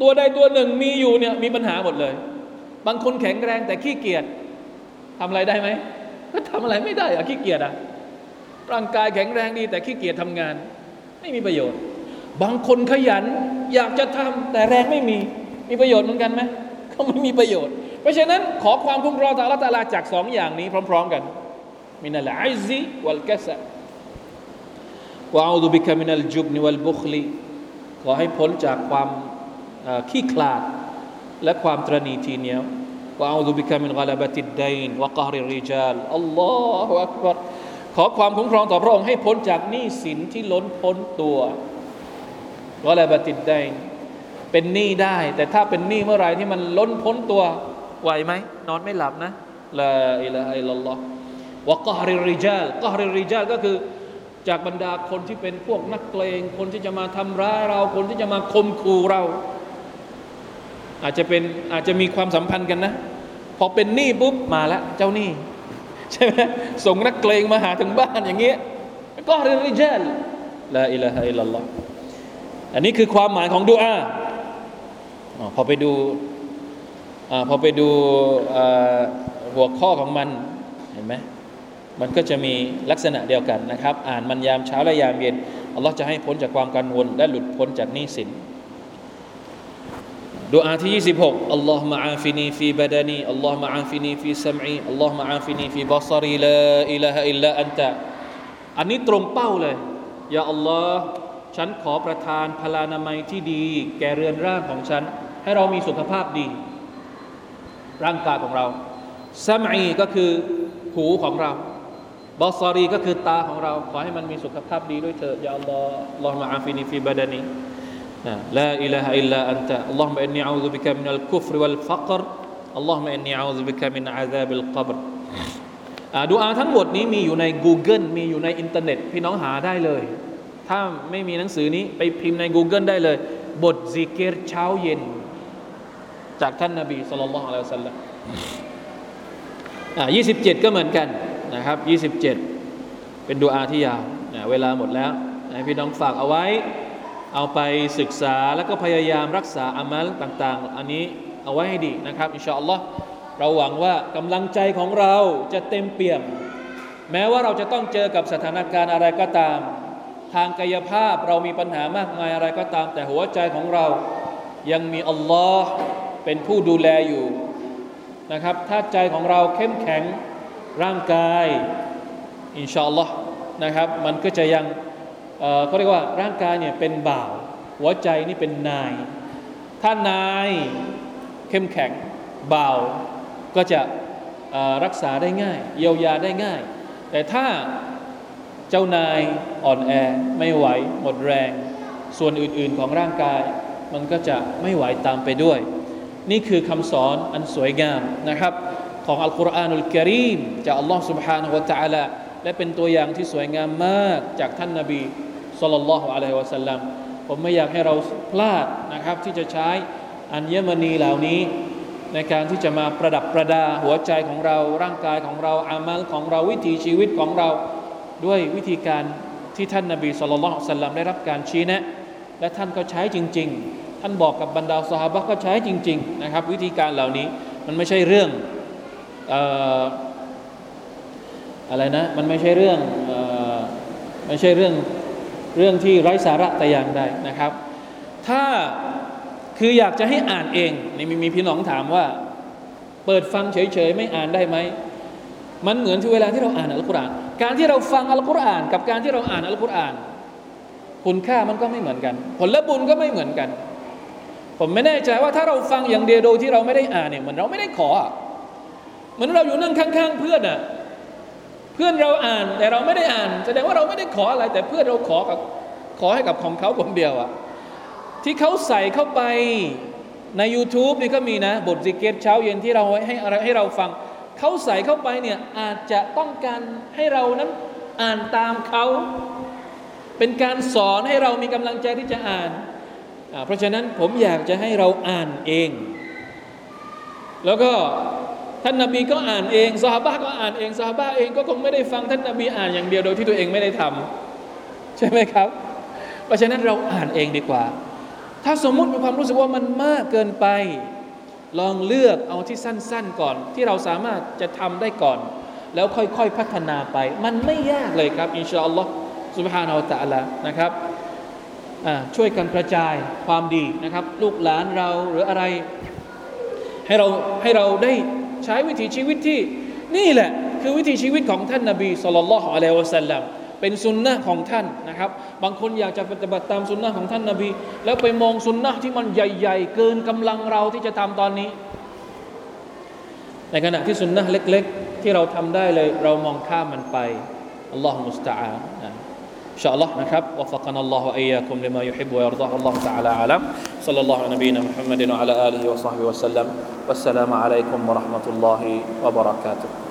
ตัวใดตัวหนึ่งมีอยู่เนี่ยมีปัญหาหมดเลย บางคนแข็งแรงแต่ขี้เกียจทำอะไรได้ไหมก็ทำอะไรไม่ได้อะขี้เกียจอะร่างกายแข็งแรงดี แต่ขี้เกียจทำงาน ไม่มีประโยชน์ บางคนขยันอยากจะทำแต่แรงไม่มีมีประโยชน์เหมือนกันไหมก็ไม่มีประโยชน์ เพราะฉะนั้นขอความคุ้มครองจากอัลลอฮฺจากสองอย่างนี้พร้อม ๆ กันมินัลไอซิวัลกัสวะอูดุบิกะมินัลจุบนิวัลบุคลี อให้พ้นจากความขี้คลาดและความตรณีทีเหนียววะอูดุบิกะมินกลาบติดดัยนวะกฮริริจาลอัลลอฮฺอักบัรขอความคุ้มครองต่อพระองค์ให้พ้นจากหนี้สินที่ล้นพ้นตัวกลาบติดไดัยนเป็นหนี้ได้ แต่ถ้าเป็นหนี้เมื่อไรที่มันล้นพ้นตัวไหวไหมนอนไม่หลับนะลาอิลาอิลลัลลอฮวะกฮริริจาลกฮริริจาลก็คือ จากบรรดาคนที่เป็นพวกนักเลงคนที่จะมาทำร้ายเรา คนที่จะมาคมคูเรา อาจจะเป็นอาจจะมีความสัมพันธ์กันนะ พอเป็นหนี้ปุ๊บมาแล้วเจ้าหนี้ใช่ไหมส่งนักเลงมาหาถึงบ้านอย่างเงี้ยوقهر الرجال لا إله إلا اللهอันนี้คือความหมายของดูอาพอไปดูอพอไปดูหัวข้อของมันเห็นไหม มันก็จะมีลักษณะเดียวกันนะครับ อ่านมันยามเช้าและยามเย็นอัลลอฮ์จะให้พ้นจากความกังวล และหลุดพ้นจากหนี้สินดูอาที่ 26 اللهم عافني في بدني اللهم عافني في سمعي اللهم عافني في بصري لا إله إلا أنتอันนี้ตรงเป้าเลยيا اللهฉันขอประทานพลานามัยที่ดี แก่เรือนร่างของฉัน ให้เรามีสุขภาพดี ร่างกายของเราسمعيก็คือหูของเรา بصريก็คือตาของเรา ขอให้มันมีสุขภาพดีด้วยเถิดيا الله اللهم عافني في بدني لا إله إلا أنت اللهم إني أعوذ بك من الكفر والفقر اللهم إني أعوذ بك من عذاب القبرดูอาทั้งหมดนี้มีอยู่ใน Google มีอยู่ในอินเทอร์เน็ต พี่น้องหาได้เลย ถ้าไม่มีหนังสือนี้ไปพิมพ์ใน Google ได้เลย บทซิกิรเช้าเย็น จากท่านนาบีصلى الله عليه وسلمอ่า27ก็เหมือนกัน นะครับ 27 เป็นดูอาที่ยาวนะเวลาหมดแล้วนะพี่น้องฝากเอาไว้ เอาไปศึกษาแล้วก็พยายามรักษาอามัลต่างๆ อันนี้เอาไว้ให้ดีนะครับ อินชาอัลลอฮ์เราหวังว่ากำลังใจของเราจะเต็มเปี่ยม แม้ว่าเราจะต้องเจอกับสถานการณ์อะไรก็ตาม ทางกายภาพเรามีปัญหามากมายอะไรก็ตาม แต่หัวใจของเรายังมีอัลลอฮ์เป็นผู้ดูแลอยู่นะครับ ถ้าใจของเราเข้มแข็ง ร่างกายอินชาอัลลอฮ์นะครับมันก็จะยังเขาเรียกว่าร่างกายเนี่ยเป็นบ่าว หัวใจนี่เป็นนาย ถ้านายเข้มแข็งบ่าวก็จะรักษาได้ง่าย เยียวยาได้ง่าย แต่ถ้าเจ้านายอ่อนแอไม่ไหวหมดแรง ส่วนอื่นๆของร่างกาย มันก็จะไม่ไหวตามไปด้วย นี่คือคำสอนอันสวยงามนะครับ ของอัลกุรอานุลกิริมจากอัลลอฮ์ سبحانه และ تعالى และเป็นตัวอย่างที่สวยงามมากจากท่านนาบีสุลต่านละฮ์อะลัยฮิวะสัลลัมผมไม่อยากให้เราพลาดนะครับที่จะใช้อัญมณีเหล่านี้ ในการที่จะมาประดับประดาหัวใจของเราร่างกายของเราอามัลของเราวิถีชีวิตของเราด้วยวิธีการที่ท่านนาบีสุลต่านสัลลัมได้รับการชี้แนะ และท่านก็ใช้จริง ๆ ท่านบอกกับบรรดาสหายก็ใช้จริง ๆ นะครับ วิธีการเหล่านี้มันไม่ใช่เรื่อง อะไรนะมันไม่ใช่เรื่องอไม่ใช่เรื่องเรื่องที่ไร้สาระแต่อย่างใดนะครับ ถ้าคืออยากจะให้อ่านเองนี่มีพี่น้องถามว่า เปิดฟังเฉยๆไม่อ่านได้ไหมมันเหมือนที่เวลาที่เราอ่านอัลกุรอาน การที่เราฟังอัลกุรอาน กับการที่เราอ่านอัลกุรอาน คุณค่ามันก็ไม่เหมือนกัน ผลบุญก็ไม่เหมือนกัน ผมไม่แน่ใจว่าถ้าเราฟังอย่างเดียวโดยที่เราไม่ได้อ่านเนี่ยเหมือนเราไม่ได้ขอ เหมือนเราอยู่นั่งข้าง ๆ เพื่อนอะเพื่อนเราอ่านแต่เราไม่ได้อ่าน แสดงว่าเราไม่ได้ขออะไร แต่เพื่อนเราขอกับขอให้กับของเขาคนเดียวอะที่เขาใส่เข้าไปใน YouTube นี่ก็มีนะ บทซิเกตเช้าเย็นที่เราให้อะไรให้เราฟัง เขาใส่เข้าไปเนี่ยอาจจะต้องการให้เรานั้นอ่านตามเขาเป็นการสอนให้เรามีกำลังใจที่จะอ่าน เพราะฉะนั้นผมอยากจะให้เราอ่านเอง แล้วก็ ท่านนาบีก็อ่านเองซาฮาบะก็อ่านเองซาฮาบะเองก็คงไม่ได้ฟังท่านนาบีอ่านอย่างเดียวโดยที่ตัวเองไม่ได้ทำ ใช่ไหมครับ เพราะฉะนั้นเราอ่านเองดีกว่า ถ้าสมมุติมีความรู้สึกว่ามันมากเกินไป ลองเลือกเอาที่สั้น ๆ ก่อน ที่เราสามารถจะทำได้ก่อน แล้วค่อยๆพัฒนาไป มันไม่ยากเลยครับอินชาอัลลอฮ์สุบฮานาอัลตะละนะครับช่วยกันกระจายความดีนะครับ ลูกหลานเราหรืออะไร ให้เราให้เราได้ ใช้วิถีชีวิตที่นี่แหละ คือวิถีชีวิตของท่านนาบีสุลต่านละฮ์อะลัยวะสัลลัมเป็นสุนนะของท่านนะครับ บางคนอยากจะปฏิบัติตามสุนนะของท่านนาบี แล้วไปมองสุนนะที่มันใหญ่ ๆ เกินกำลังเราที่จะทำตอนนี้ ในขณะที่สุนนะเล็ก ๆ ที่เราทำได้เลย เรามองข้ามมันไปอัลลอฮฺมุสตาอานะ إن شاء الله نكب. وفقنا الله وإياكم لما يحب ويرضاه الله تعالى أعلم. صلى الله على نبينا محمد وعلى آله وصحبه وسلم. والسلام عليكم ورحمة الله وبركاته.